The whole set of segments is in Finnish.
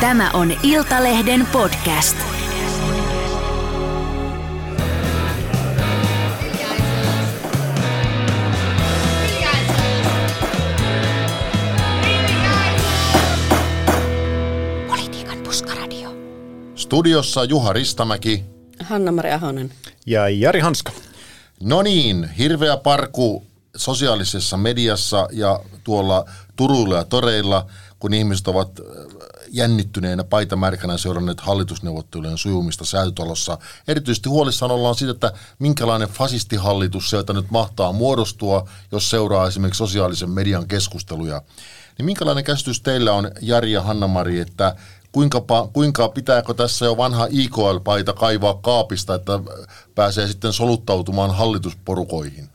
Tämä on Iltalehden podcast. Politiikan puskaradio. Studiossa Juha Ristamäki. Hanna-Mari Ahonen. Ja Jari Hanska. No niin, hirveä parku sosiaalisessa mediassa ja tuolla Turuilla ja toreilla, kun ihmiset ovat jännittyneenä paitamärkänä seuranneet hallitusneuvottelujen sujumista säätötalossa. Erityisesti huolissaan ollaan siitä, että minkälainen fasistihallitus sieltä nyt mahtaa muodostua, jos seuraa esimerkiksi sosiaalisen median keskusteluja. Niin minkälainen käsitys teillä on, Jari ja Hanna-Mari, että kuinka, kuinka pitääkö tässä jo vanha IKL-paita kaivaa kaapista, että pääsee sitten soluttautumaan hallitusporukoihin?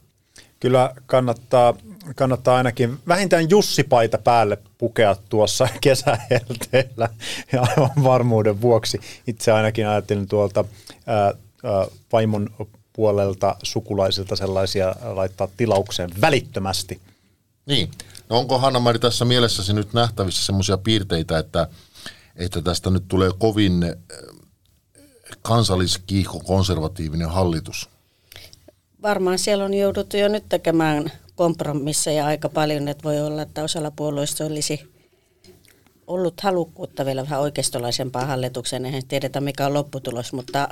Kyllä kannattaa, kannattaa ainakin vähintään Jussi-paita päälle pukea tuossa kesähelteellä ja aivan varmuuden vuoksi. Itse ainakin ajattelin tuolta ää, ää, vaimon puolelta sukulaisilta sellaisia laittaa tilaukseen välittömästi. Niin. No onko Hanna-Mari tässä mielessäsi nyt nähtävissä semmoisia piirteitä, että, että tästä nyt tulee kovin kansalliskiihko konservatiivinen hallitus? Varmaan siellä on jouduttu jo nyt tekemään kompromisseja aika paljon, että voi olla, että osalla puolueista olisi ollut halukkuutta vielä vähän oikeistolaisempaa hallitukseen. Eihän tiedetä mikä on lopputulos, mutta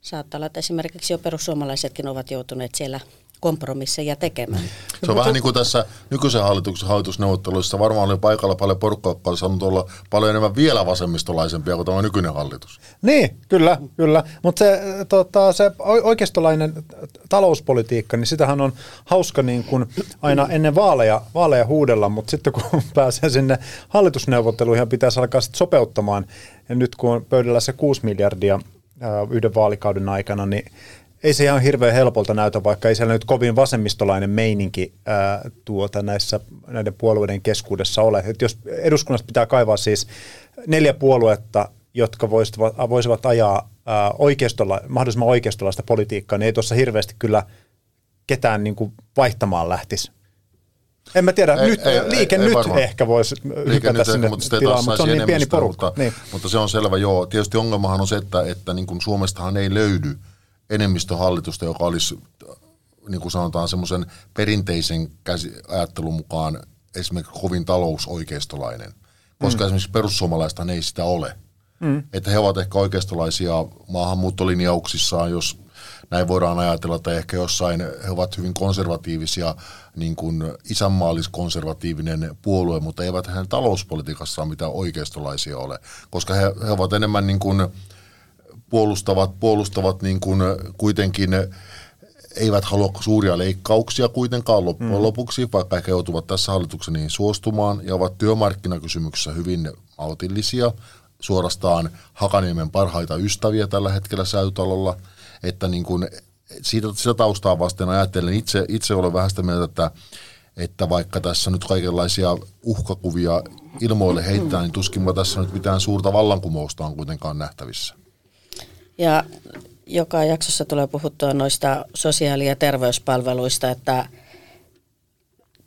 saattaa olla, että esimerkiksi jo perussuomalaisetkin ovat joutuneet siellä kompromisseja tekemään. Se on vähän niin kuin tässä nykyisen hallituksen hallitusneuvotteluissa. Varmaan oli paikalla paljon porukkaa, joka olisi saanut olla paljon enemmän vielä vasemmistolaisempia kuin tämä nykyinen hallitus. Niin, kyllä, kyllä. Mutta se, tota, se oikeistolainen talouspolitiikka, niin sitähän on hauska niin kuin aina ennen vaaleja, vaaleja huudella, mutta sitten kun pääsee sinne hallitusneuvotteluihin, pitäisi alkaa sitten sopeuttamaan. Ja nyt kun on pöydällä se 6 miljardia yhden vaalikauden aikana, niin ei se ihan hirveän helpolta näytä, vaikka ei siellä nyt kovin vasemmistolainen meininki ää, tuota näissä, näiden puolueiden keskuudessa ole. Et jos eduskunnasta pitää kaivaa siis neljä puoluetta, jotka voisivat, voisivat ajaa ää, oikeistola, mahdollisimman oikeistolaista politiikkaa, niin ei tuossa hirveästi kyllä ketään niin kuin vaihtamaan lähtisi. En mä tiedä, ei, nyt, ei, liike ei, nyt ei ehkä voisi hypätä sinne mutta tilaan, mutta se on niin pieni porukka. Mutta, niin. mutta se on selvä, joo. Tietysti ongelmahan on se, että, että niin kuin Suomestahan ei löydy – enemmistöhallitusta, joka olisi, niin kuin sanotaan, semmoisen perinteisen käsi- ajattelun mukaan esimerkiksi kovin talousoikeistolainen. Koska mm. esimerkiksi perussuomalaista ei sitä ole. Mm. Että he ovat ehkä oikeistolaisia maahanmuuttolinjauksissaan, jos näin voidaan ajatella, tai ehkä jossain he ovat hyvin konservatiivisia, niin kuin isänmaalliskonservatiivinen puolue, mutta eivät hänen talouspolitiikassaan mitään oikeistolaisia ole, koska he, he ovat enemmän niin kuin, puolustavat, puolustavat niin kuin kuitenkin eivät halua suuria leikkauksia kuitenkaan loppujen mm. lopuksi, vaikka ehkä joutuvat tässä hallituksen niin suostumaan ja ovat työmarkkinakysymyksessä hyvin maltillisia, suorastaan Hakaniemen parhaita ystäviä tällä hetkellä säätytalolla, että niin kuin siitä, sitä taustaa vasten ajattelen, itse, itse olen vähän sitä mieltä, että, että vaikka tässä nyt kaikenlaisia uhkakuvia ilmoille heittää, niin tuskin tässä nyt mitään suurta vallankumousta on kuitenkaan nähtävissä. Ja joka jaksossa tulee puhuttua noista sosiaali- ja terveyspalveluista, että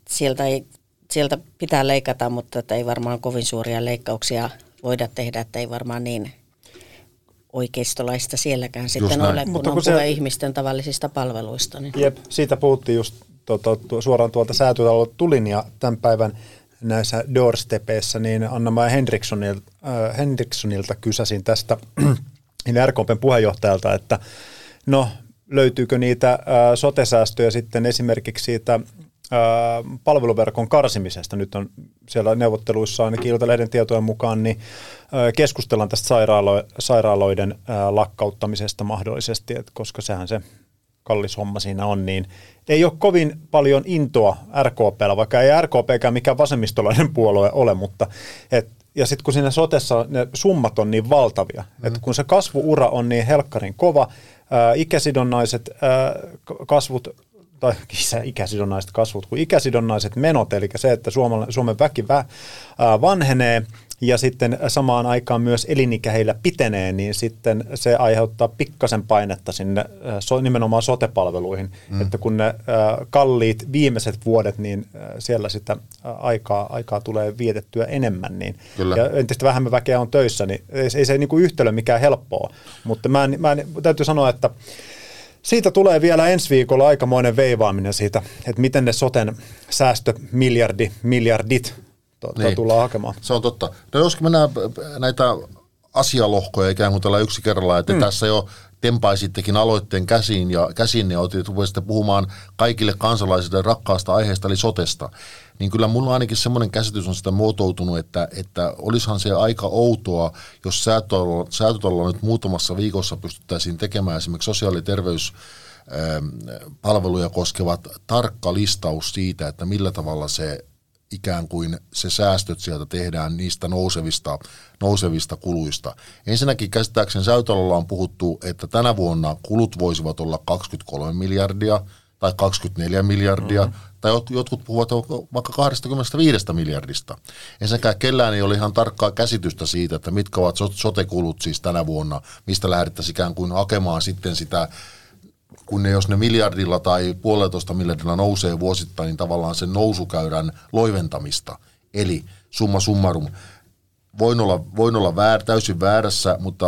sieltä, ei, sieltä pitää leikata, mutta että ei varmaan kovin suuria leikkauksia voida tehdä, että ei varmaan niin oikeistolaista sielläkään just sitten näin. ole, kun mutta kun on se, ihmisten tavallisista palveluista. Niin. Jep, siitä puhuttiin just to, to, to, suoraan tuolta säätytalolta tulin ja tämän päivän näissä doorstepeissä, niin Anna-Maja Henrikssonilta, äh, Henrikssonilta kysäsin tästä niin RKPn puheenjohtajalta, että no löytyykö niitä ää, sotesäästöjä sitten esimerkiksi siitä ää, palveluverkon karsimisesta. Nyt on siellä neuvotteluissa ainakin Iltalehden tietojen mukaan, niin ää, keskustellaan tästä sairaalo- sairaaloiden ää, lakkauttamisesta mahdollisesti, että koska sehän se kallis homma siinä on, niin ei ole kovin paljon intoa RKPllä, vaikka ei RKPkään mikään vasemmistolainen puolue ole, mutta et ja sitten kun siinä sotessa ne summat on niin valtavia, mm. että kun se kasvuura on niin helkkarin kova, ää, ikäsidonnaiset ää, kasvut, tai ikäsidonnaiset kasvut, kuin ikäsidonnaiset menot, eli se, että Suomen, Suomen väki vä, ää, vanhenee, ja sitten samaan aikaan myös elinikä heillä pitenee, niin sitten se aiheuttaa pikkasen painetta sinne so, nimenomaan sotepalveluihin, mm. että kun ne äh, kalliit viimeiset vuodet, niin äh, siellä sitä aikaa, aikaa tulee vietettyä enemmän, niin Kyllä. ja entistä vähemmän väkeä on töissä, niin ei, ei se niin kuin yhtälö mikään helppoa, mutta mä, en, mä en, täytyy sanoa, että siitä tulee vielä ensi viikolla aikamoinen veivaaminen siitä, että miten ne soten säästömiljardi, miljardit tuota, niin. tullaan hakemaan. Se on totta. No jos mennään näitä asialohkoja ikään kuin tällä yksi kerralla, että mm. tässä jo tempaisittekin aloitteen käsiin ja käsiin ja otitte puhumaan kaikille kansalaisille rakkaasta aiheesta eli sotesta, niin kyllä mulla ainakin semmoinen käsitys on sitä muotoutunut, että, että olisihan se aika outoa, jos säätötalolla nyt muutamassa viikossa pystyttäisiin tekemään esimerkiksi sosiaali- ja terveys palveluja koskevat tarkka listaus siitä, että millä tavalla se ikään kuin se säästöt sieltä tehdään niistä nousevista, nousevista kuluista. Ensinnäkin käsittääkseni Säytalolla on puhuttu, että tänä vuonna kulut voisivat olla 23 miljardia tai 24 miljardia, mm-hmm. tai jotkut puhuvat vaikka 25 miljardista. Ensinnäkään kellään ei ole ihan tarkkaa käsitystä siitä, että mitkä ovat sote-kulut siis tänä vuonna, mistä lähdettäisiin ikään kuin hakemaan sitten sitä kun ne, jos ne miljardilla tai puolitoista miljardilla nousee vuosittain, niin tavallaan sen nousukäyrän loiventamista. Eli summa summarum, voin olla, voin olla väär, täysin väärässä, mutta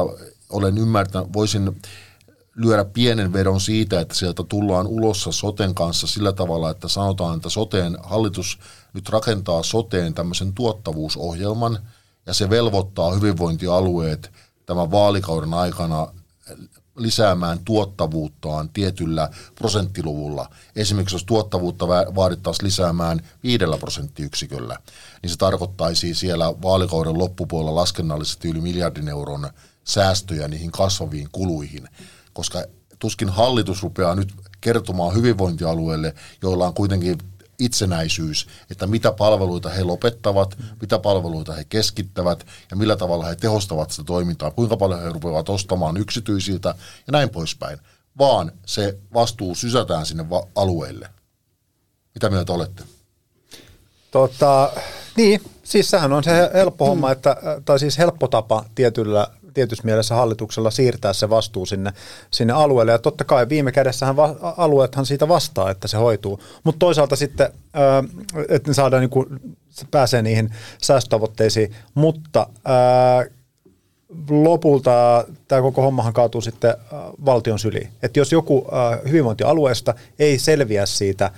olen ymmärtänyt, voisin lyödä pienen vedon siitä, että sieltä tullaan ulossa soten kanssa sillä tavalla, että sanotaan, että soteen, hallitus nyt rakentaa soteen tämmöisen tuottavuusohjelman, ja se velvoittaa hyvinvointialueet tämän vaalikauden aikana lisäämään tuottavuuttaan tietyllä prosenttiluvulla. Esimerkiksi jos tuottavuutta vaadittaisiin lisäämään viidellä prosenttiyksiköllä, niin se tarkoittaisi siellä vaalikauden loppupuolella laskennallisesti yli miljardin euron säästöjä niihin kasvaviin kuluihin, koska tuskin hallitus rupeaa nyt kertomaan hyvinvointialueelle, joilla on kuitenkin itsenäisyys, että mitä palveluita he lopettavat, mitä palveluita he keskittävät ja millä tavalla he tehostavat sitä toimintaa, kuinka paljon he rupeavat ostamaan yksityisiltä ja näin poispäin, vaan se vastuu sysätään sinne va- alueelle. Mitä mieltä olette? Tota, niin, siis sehän on se helppo homma, että, tai siis helppo tapa tietyllä tietyssä mielessä hallituksella siirtää se vastuu sinne, sinne alueelle. Ja totta kai viime kädessähän va- alueethan siitä vastaa, että se hoituu. Mutta toisaalta sitten, että ne saadaan, niin kuin, se pääsee niihin säästötavoitteisiin. Mutta ää, lopulta tämä koko hommahan kaatuu sitten valtion syliin. Että jos joku hyvinvointialueesta ei selviä siitä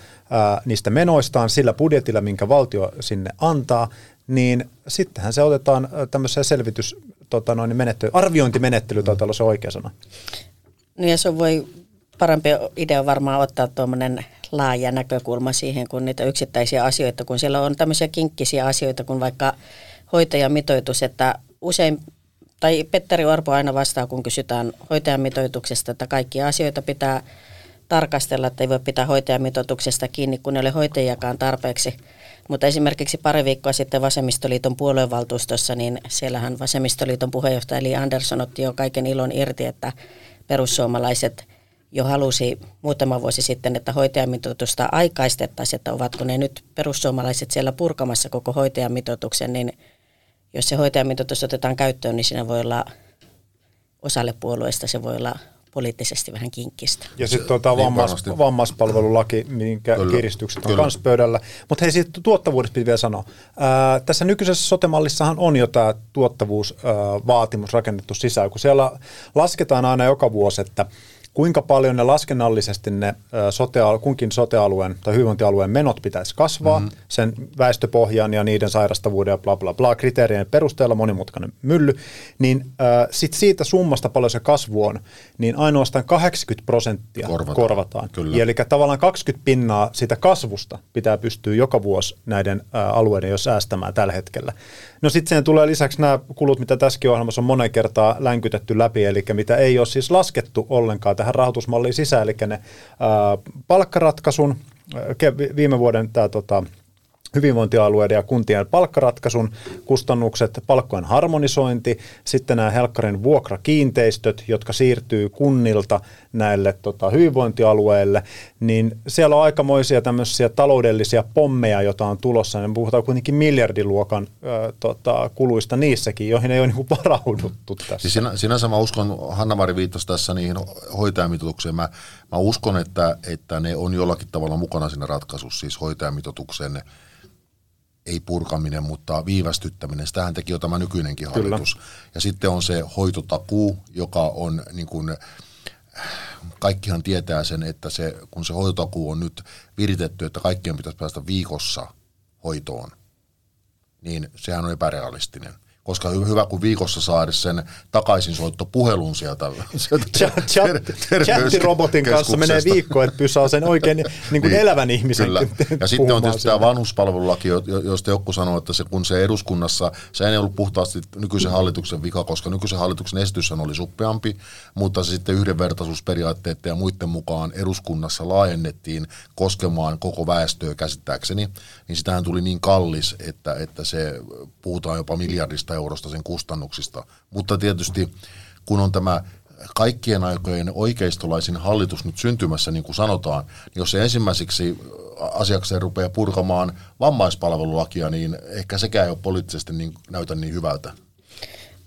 niistä menoistaan sillä budjetilla, minkä valtio sinne antaa, niin sittenhän se otetaan tämmöiseen selvitys, tota noin, menettely, arviointimenettely taitaa olla se oikea sana. Niin ja se voi parempi idea varmaan ottaa tuommoinen laaja näkökulma siihen kuin niitä yksittäisiä asioita, kun siellä on tämmöisiä kinkkisiä asioita kuin vaikka hoitajamitoitus, että usein, tai Petteri Orpo aina vastaa, kun kysytään hoitajamitoituksesta, että kaikkia asioita pitää tarkastella, että ei voi pitää hoitajamitoituksesta kiinni, kun ei ole hoitajakaan tarpeeksi. Mutta esimerkiksi pari viikkoa sitten Vasemmistoliiton puoluevaltuustossa, niin siellähän Vasemmistoliiton puheenjohtaja Eli Andersson otti jo kaiken ilon irti, että perussuomalaiset jo halusi muutama vuosi sitten, että hoitajamitoitusta aikaistettaisiin, että ovatko ne nyt perussuomalaiset siellä purkamassa koko hoitajamitoituksen, niin jos se hoitajamitoitus otetaan käyttöön, niin siinä voi olla osalle puolueista se voi olla poliittisesti vähän kinkkistä. Ja sitten tuota niin vammas, vammaispalvelulaki, minkä Kyllä. kiristykset on myös pöydällä. Mutta hei, sitten tuottavuudesta piti vielä sanoa. Ää, tässä nykyisessä sotemallissahan on jo tämä tuottavuusvaatimus rakennettu sisään, kun siellä lasketaan aina joka vuosi, että kuinka paljon ne laskennallisesti ne sote, kunkin sotealueen tai hyvinvointialueen menot pitäisi kasvaa mm-hmm. sen väestöpohjan ja niiden sairastavuuden ja bla bla bla kriteerien perusteella monimutkainen mylly, niin äh, sit siitä summasta paljon se kasvu on, niin ainoastaan 80 prosenttia korvataan. korvataan. Kyllä. Eli tavallaan 20 pinnaa sitä kasvusta pitää pystyä joka vuosi näiden äh, alueiden jo säästämään tällä hetkellä. No sitten siihen tulee lisäksi nämä kulut, mitä tässäkin ohjelmassa on monen kertaa länkytetty läpi, eli mitä ei ole siis laskettu ollenkaan tähän rahoitusmalliin sisään, eli ne ää, palkkaratkaisun, viime vuoden tämä tota, hyvinvointialueiden ja kuntien palkkaratkaisun kustannukset, palkkojen harmonisointi, sitten nämä Helkkarin vuokrakiinteistöt, jotka siirtyy kunnilta näille tota, hyvinvointialueille, niin siellä on aikamoisia tämmöisiä taloudellisia pommeja, joita on tulossa. Me puhutaan kuitenkin miljardiluokan ö, tota, kuluista niissäkin, joihin ei ole niin varauduttu tässä. Siis sinä, sinänsä mä uskon, Hanna-Mari viittasi tässä niihin hoitajamitoitukseen, mä, mä uskon, että, että ne on jollakin tavalla mukana siinä ratkaisussa, siis hoitajamitoitukseen ei purkaminen, mutta viivästyttäminen. Sitähän teki jo tämä nykyinenkin hallitus. Kyllä. Ja sitten on se hoitotakuu, joka on niin kuin, kaikkihan tietää sen, että se, kun se hoitotakuu on nyt viritetty, että kaikkien pitäisi päästä viikossa hoitoon, niin sehän on epärealistinen koska hyvä kun viikossa saada sen takaisin soitto puhelun sieltä, sieltä ter- Chattirobotin kanssa menee viikko, että pysyy sen oikein niin kuin elävän ihmisen Kyllä. Ja sitten on tietysti tämä vanhuspalvelulaki, josta joku sanoo, että se, kun se eduskunnassa, se ei ollut puhtaasti nykyisen hallituksen vika, koska nykyisen hallituksen esitys oli suppeampi, mutta se sitten yhdenvertaisuusperiaatteiden ja muiden mukaan eduskunnassa laajennettiin koskemaan koko väestöä käsittääkseni, niin sitähän tuli niin kallis, että, että se puhutaan jopa miljardista eurosta sen kustannuksista. Mutta tietysti kun on tämä kaikkien aikojen oikeistolaisin hallitus nyt syntymässä, niin kuin sanotaan, niin jos se ensimmäiseksi asiakseen rupeaa purkamaan vammaispalvelulakia, niin ehkä sekään ei ole poliittisesti niin, näytä niin hyvältä.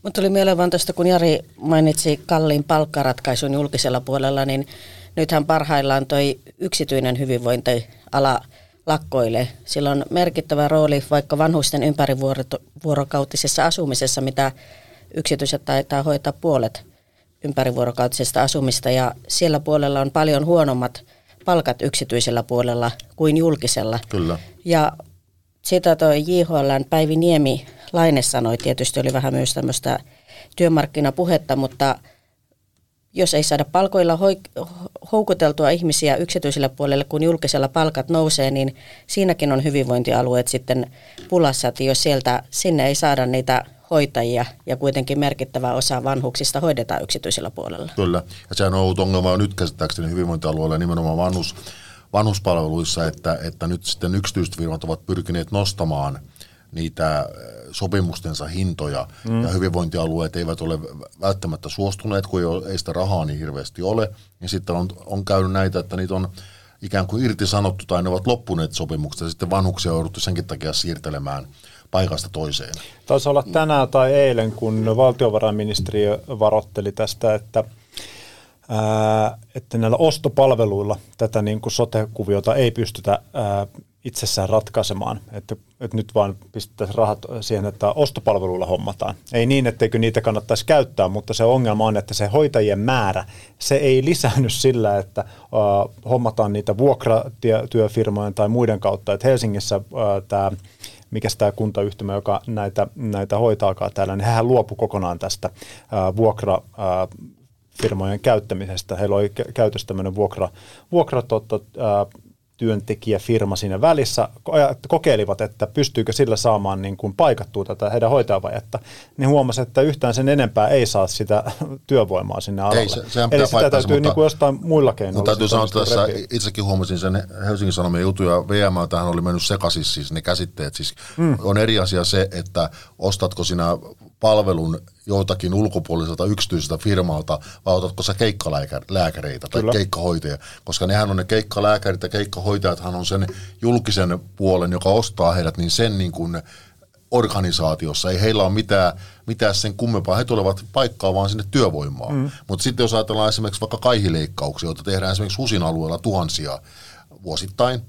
Mutta tuli mieleen vaan tästä, kun Jari mainitsi kalliin palkkaratkaisun julkisella puolella, niin nythän parhaillaan toi yksityinen hyvinvointiala lakkoille. Sillä on merkittävä rooli vaikka vanhusten ympärivuorokautisessa asumisessa, mitä yksityiset taitaa hoitaa puolet ympärivuorokautisesta asumista ja siellä puolella on paljon huonommat palkat yksityisellä puolella kuin julkisella. Kyllä. Ja sitä toi JHLn Päivi Niemi Laine sanoi, tietysti oli vähän myös tämmöistä työmarkkinapuhetta, mutta jos ei saada palkoilla houkuteltua ihmisiä yksityisellä puolelle, kun julkisella palkat nousee, niin siinäkin on hyvinvointialueet sitten pulassa, että jos sieltä sinne ei saada niitä hoitajia ja kuitenkin merkittävä osa vanhuksista hoidetaan yksityisellä puolella. Kyllä, ja sehän on ollut ongelma nyt käsittääkseni hyvinvointialueella nimenomaan vanhus, vanhuspalveluissa, että, että nyt sitten yksityiset firmat ovat pyrkineet nostamaan niitä sopimustensa hintoja mm. ja hyvinvointialueet eivät ole välttämättä suostuneet, kun ei, ole, ei sitä rahaa niin hirveästi ole. Ja sitten on, on käynyt näitä, että niitä on ikään kuin irtisanottu tai ne ovat loppuneet sopimukset ja sitten vanhuksia on jouduttu senkin takia siirtelemään paikasta toiseen. Taisi olla tänään tai eilen, kun valtiovarainministeriö varotteli tästä, että Ää, että näillä ostopalveluilla tätä niin kuin sote-kuviota ei pystytä ää, itsessään ratkaisemaan, että, että nyt vaan pistettäisiin rahat siihen, että ostopalveluilla hommataan. Ei niin, etteikö niitä kannattaisi käyttää, mutta se ongelma on, että se hoitajien määrä, se ei lisäänny sillä, että uh, hommataan niitä vuokratyöfirmojen tai muiden kautta. Että Helsingissä uh, tämä mikä tämä kuntayhtymä, joka näitä, näitä hoitaakaan täällä, niin hän luopui kokonaan tästä uh, vuokra firmojen käyttämisestä. Heillä oli käytössä tämmöinen vuokra, vuokra totta, työntekijäfirma siinä välissä kokeilivat, että pystyykö sillä saamaan niin kuin paikattua tätä heidän hoitajavajetta, niin huomasi, että yhtään sen enempää ei saa sitä työvoimaa sinne alalle. Ei, se, Eli sitä täytyy mutta, niin kuin jostain muilla keinoilla. Mutta täytyy sanoa, että tässä itsekin huomasin sen Helsingin Sanomien jutun ja VM tähän oli mennyt sekaisin siis ne käsitteet. Siis mm. On eri asia se, että ostatko sinä palvelun joitakin ulkopuoliselta yksityiseltä firmalta, vai otatko sä keikkalääkäreitä tai Kyllä. keikkahoitajia, koska nehän on ne keikkalääkärit ja keikkahoitajathan on sen julkisen puolen, joka ostaa heidät, niin sen niin kuin organisaatiossa, ei heillä ole mitään, mitään sen kummempaa, he tulevat paikkaa vaan sinne työvoimaa. Mm. Mutta sitten jos ajatellaan esimerkiksi vaikka kaihileikkauksia, joita tehdään esimerkiksi HUSin alueella tuhansia vuosittain,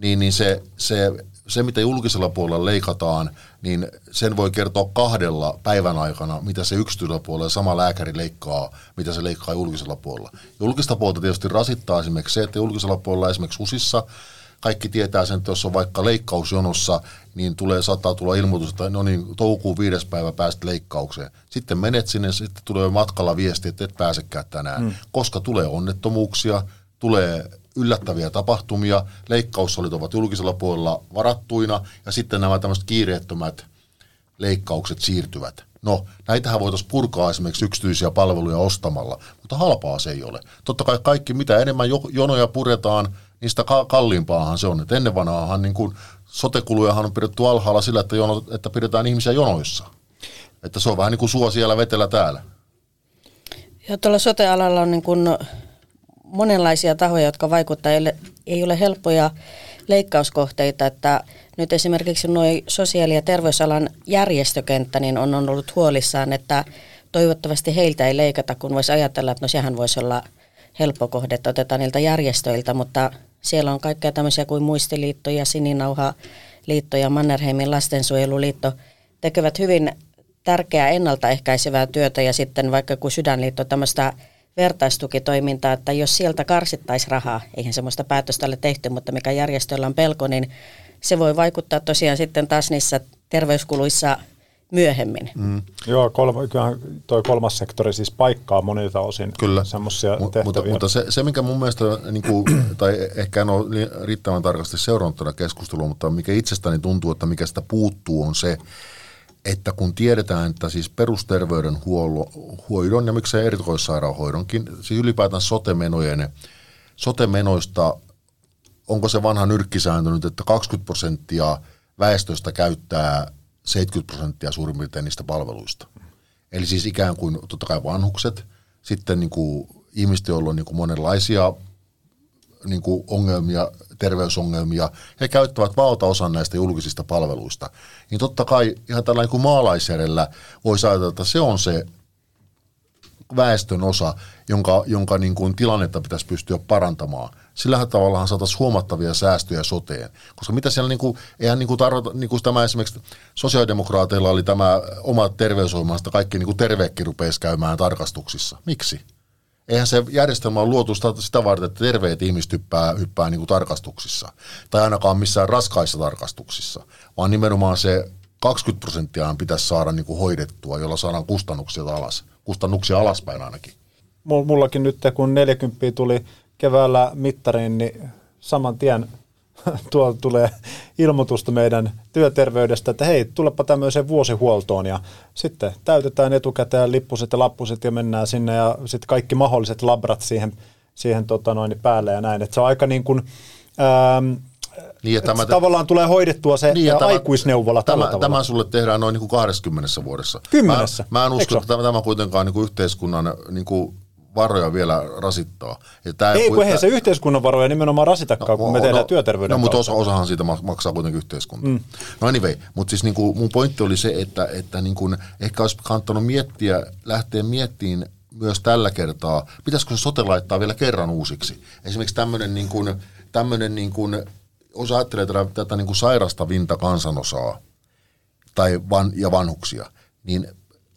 niin, niin se, se se, mitä julkisella puolella leikataan, niin sen voi kertoa kahdella päivän aikana, mitä se yksityisellä puolella sama lääkäri leikkaa, mitä se leikkaa julkisella puolella. Julkista puolta tietysti rasittaa esimerkiksi se, että julkisella puolella esimerkiksi USissa kaikki tietää sen, että jos on vaikka leikkausjonossa, niin tulee, saattaa tulla ilmoitus, että no niin, toukokuun viides päivä päästä leikkaukseen. Sitten menet sinne, sitten tulee matkalla viesti, että et pääsekään tänään, mm. koska tulee onnettomuuksia, tulee yllättäviä tapahtumia, leikkaussalit ovat julkisella puolella varattuina ja sitten nämä tämmöiset kiireettömät leikkaukset siirtyvät. No, näitähän voitaisiin purkaa esimerkiksi yksityisiä palveluja ostamalla, mutta halpaa se ei ole. Totta kai kaikki, mitä enemmän jonoja puretaan, sitä kalliimpaahan se on. Et ennen vanhaahan niin kuin sotekulujahan on pidetty alhaalla sillä, että, jono, että pidetään ihmisiä jonoissa. Että se on vähän niin kuin suo siellä vetellä täällä. Ja tuolla sote-alalla on niin kuin monenlaisia tahoja, jotka vaikuttavat. Ei ole, ei ole helppoja leikkauskohteita, että nyt esimerkiksi nuo sosiaali- ja terveysalan järjestökenttä niin on ollut huolissaan, että toivottavasti heiltä ei leikata, kun voisi ajatella, että no sehän voisi olla helppo kohde, että otetaan niiltä järjestöiltä, mutta siellä on kaikkea tämmöisiä kuin Muistiliitto ja Sininauha-liitto ja Mannerheimin lastensuojeluliitto tekevät hyvin tärkeää ennaltaehkäisevää työtä ja sitten vaikka kun Sydänliitto tämmöistä vertaistukitoimintaa, että jos sieltä karsittaisiin rahaa, eihän semmoista päätöstä ole tehty, mutta mikä järjestöllä on pelko, niin se voi vaikuttaa tosiaan sitten taas niissä terveyskuluissa myöhemmin. Mm. Joo, kolma, kyllähän toi kolmas sektori siis paikkaa monilta osin Kyllä. semmoisia M- tehtäviä. mutta, mutta se, se, mikä mun mielestä, niin kuin, tai ehkä en ole riittävän tarkasti seurannut tätä keskustelua, mutta mikä itsestäni tuntuu, että mikä sitä puuttuu on se, että kun tiedetään, että siis perusterveydenhoidon ja miksei erikoissairaanhoidonkin, siis ylipäätään sote-menojen, sote-menoista, onko se vanha nyrkkisääntö nyt, että 20 prosenttia väestöstä käyttää 70 prosenttia suurin piirtein niistä palveluista. Eli siis ikään kuin totta kai vanhukset, sitten niin kuin ihmiset, joilla on niin kuin monenlaisia niin kuin ongelmia, terveysongelmia, he käyttävät valtaosan näistä julkisista palveluista. Niin totta kai ihan tällainen niin kuin maalaisjärjellä voisi ajatella, että se on se väestön osa, jonka, jonka niin kuin tilannetta pitäisi pystyä parantamaan. Sillähän tavallaan saataisiin huomattavia säästöjä soteen. Koska mitä siellä, niin kuin, eihän niin kuin tarvita, niin kuin tämä esimerkiksi sosiaalidemokraateilla oli tämä oma terveysohjelmasta, kaikki niin kuin terveekki rupesi käymään tarkastuksissa. Miksi? Eihän se järjestelmä on luotu sitä, sitä varten, että terveet ihmiset hyppää, hyppää niin kuin tarkastuksissa. Tai ainakaan missään raskaissa tarkastuksissa. Vaan nimenomaan se 20 prosenttia pitäisi saada niin kuin hoidettua, jolla saadaan kustannuksia alas. Kustannuksia alaspäin ainakin. Mullakin nyt, kun 40 tuli keväällä mittariin, niin saman tien tuolla tulee ilmoitusta meidän työterveydestä, että hei, tulepa tämmöiseen vuosihuoltoon ja sitten täytetään etukäteen lippuset ja lappuset ja mennään sinne ja sitten kaikki mahdolliset labrat siihen, siihen tota noin, päälle ja näin. Että se on aika niin kuin, ähm, niin ja tämä, tavallaan tulee hoidettua se niin ja tämä, aikuisneuvola tämä, tällä tämä sulle tehdään noin niin kuin 20 vuodessa. Kymmenessä. Mä, mä en usko, että tämä, tämä kuitenkaan niin kuin yhteiskunnan niin kuin varoja vielä rasittaa. Ja tämä, ei, kun eihän se yhteiskunnan varoja nimenomaan rasitakaan, no, kun me tehdään no, työterveyden No, mutta osa, osahan siitä maksaa kuitenkin yhteiskunta. Mm. No anyway, mutta siis niinku, mun pointti oli se, että, että niinku, ehkä olisi kannattanut miettiä, lähteä miettiin myös tällä kertaa, pitäisikö se sote laittaa vielä kerran uusiksi. Esimerkiksi tämmöinen, niin kuin, tämmöinen niin kuin, jos ajattelee tätä, tätä niin kuin sairastavinta kansanosaa tai van, ja vanhuksia, niin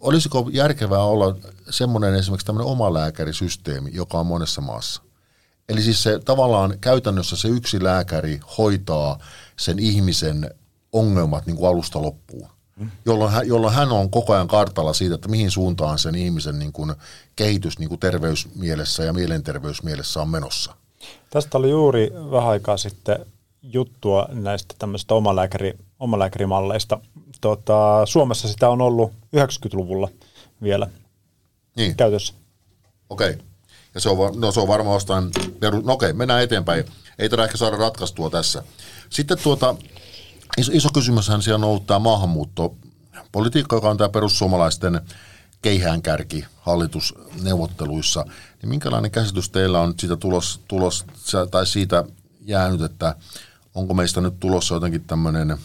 olisiko järkevää olla semmoinen esimerkiksi tämmöinen omalääkärisysteemi, joka on monessa maassa? Eli siis se tavallaan käytännössä se yksi lääkäri hoitaa sen ihmisen ongelmat niin kuin alusta loppuun. Mm. Jolloin hän, jolloin hän on koko ajan kartalla siitä, että mihin suuntaan sen ihmisen niin kuin kehitys niin kuin terveysmielessä ja mielenterveysmielessä on menossa. Tästä oli juuri vähän aikaa sitten juttua näistä tämmöistä omalääkäri, omalääkärimalleista. Tota, Suomessa sitä on ollut 90-luvulla vielä niin. käytössä. Okei. Okay. Ja se on, no, se on varmaan jostain, no okei, okay, mennään eteenpäin. Ei tätä ehkä saada ratkaistua tässä. Sitten tuota, iso, iso kysymyshän siellä on ollut tämä maahanmuuttopolitiikka, joka on tämä perussuomalaisten keihäänkärki hallitusneuvotteluissa. Niin minkälainen käsitys teillä on siitä tulos, tulos tai siitä jäänyt, että onko meistä nyt tulossa jotenkin tämmöinen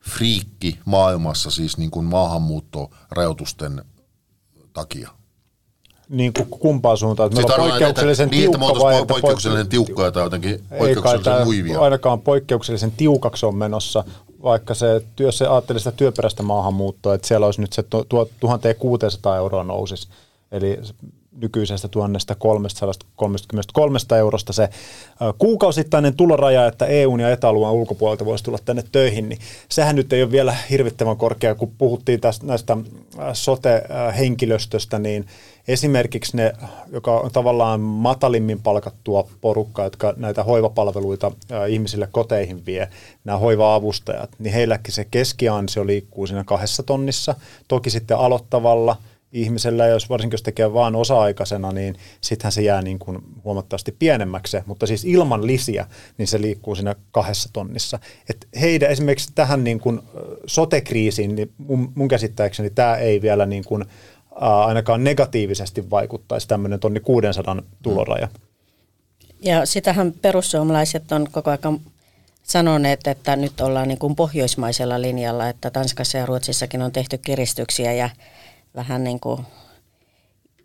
friikki maailmassa siis niin kuin maahanmuuttorajoitusten takia? Niin kuin kumpaan suuntaan, että siis meillä on poikkeuksellisen että, tiukka niin, vai että poikkeuksellisen tiukkoja tai jotenkin poikkeuksellisen muivia? Ainakaan poikkeuksellisen tiukaksi on menossa, vaikka se, työ, se ajattelisi sitä työperäistä maahanmuuttoa, että siellä olisi nyt se 1600 euroa nousisi. Eli nykyisestä 1333 eurosta se kuukausittainen tuloraja, että EUn ja etäalueen ulkopuolelta voisi tulla tänne töihin, niin sehän nyt ei ole vielä hirvittävän korkea, kun puhuttiin tästä näistä sote-henkilöstöstä, niin esimerkiksi ne, joka on tavallaan matalimmin palkattua porukkaa, jotka näitä hoivapalveluita ihmisille koteihin vie, nämä hoiva-avustajat, niin heilläkin se keskiansio liikkuu siinä kahdessa tonnissa. Toki sitten aloittavalla – ihmisellä, jos varsinkin jos tekee vain osa-aikaisena, niin sittenhän se jää niin kuin huomattavasti pienemmäksi. Mutta siis ilman lisiä, niin se liikkuu siinä kahdessa tonnissa. Et heidän esimerkiksi tähän niin kuin sote-kriisiin, niin mun, mun käsittääkseni tämä ei vielä niin kuin, ää, ainakaan negatiivisesti vaikuttaisi tämmöinen tonni 600 tuloraja. Ja sitähän perussuomalaiset on koko ajan sanoneet, että nyt ollaan niin kuin pohjoismaisella linjalla, että Tanskassa ja Ruotsissakin on tehty kiristyksiä ja vähän niin kuin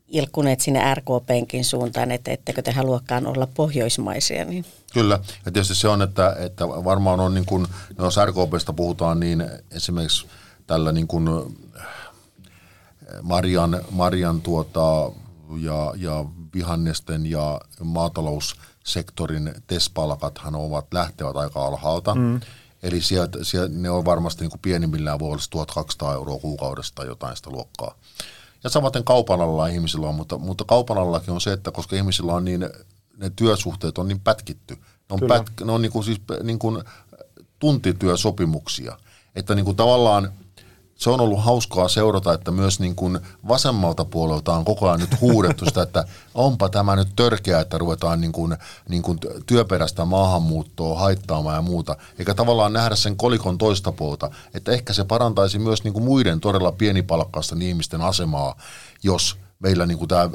ilkkuneet sinne RKPnkin suuntaan, että ettekö te haluakaan olla pohjoismaisia. Niin. Kyllä, ja tietysti se on, että, että varmaan on niin kuin, no jos RKPstä puhutaan, niin esimerkiksi tällä niin kuin Marian, Marian tuota, ja, ja vihannesten ja maataloussektorin TES-palkathan ovat, lähtevät aika alhaalta. Mm. Eli sieltä, sieltä, ne on varmasti niin kuin pienimmillään vuodessa 1200 euroa kuukaudesta tai jotain sitä luokkaa. Ja samaten kaupan alalla ihmisillä on, mutta, mutta kaupan alallakin on se, että koska ihmisillä on niin, ne työsuhteet on niin pätkitty. Ne on, pät, ne on niin kuin siis niin kuin tuntityösopimuksia. Että niin kuin tavallaan – se on ollut hauskaa seurata, että myös niin kuin vasemmalta puolelta on koko ajan nyt huudettu sitä, että onpa tämä nyt törkeä, että ruvetaan niin kuin, niin kuin työperäistä maahanmuuttoa haittaamaan ja muuta. Eikä tavallaan nähdä sen kolikon toista puolta, että ehkä se parantaisi myös niin kuin muiden todella pienipalkkaisten ihmisten asemaa, jos meillä niin kuin tämä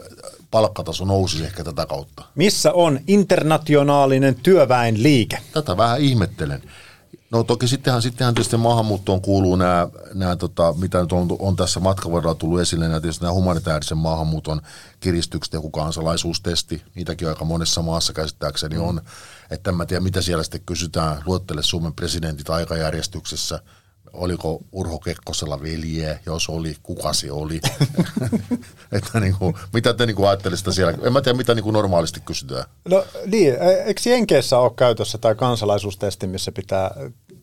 palkkataso nousisi ehkä tätä kautta. Missä on internationaalinen työväenliike? Tätä vähän ihmettelen. No toki sittenhän, sittenhän tietysti maahanmuuttoon kuuluu nämä, nämä tota, mitä nyt on, on tässä matkan varrella tullut esille, nämä, tietysti nämä humanitaarisen maahanmuuton kiristykset, joku kansalaisuustesti, niitäkin aika monessa maassa käsittääkseni mm. on. Että en mä tiedä, mitä siellä sitten kysytään, luettele Suomen presidentit aikajärjestyksessä, oliko Urho Kekkosella veljeä, jos oli, kuka se oli. että niin kuin, mitä te niin kuin ajattelisitte siellä? En mä tiedä, mitä niin kuin normaalisti kysytään. No niin, e, eikö Jenkeissä ole käytössä tämä kansalaisuustesti, missä pitää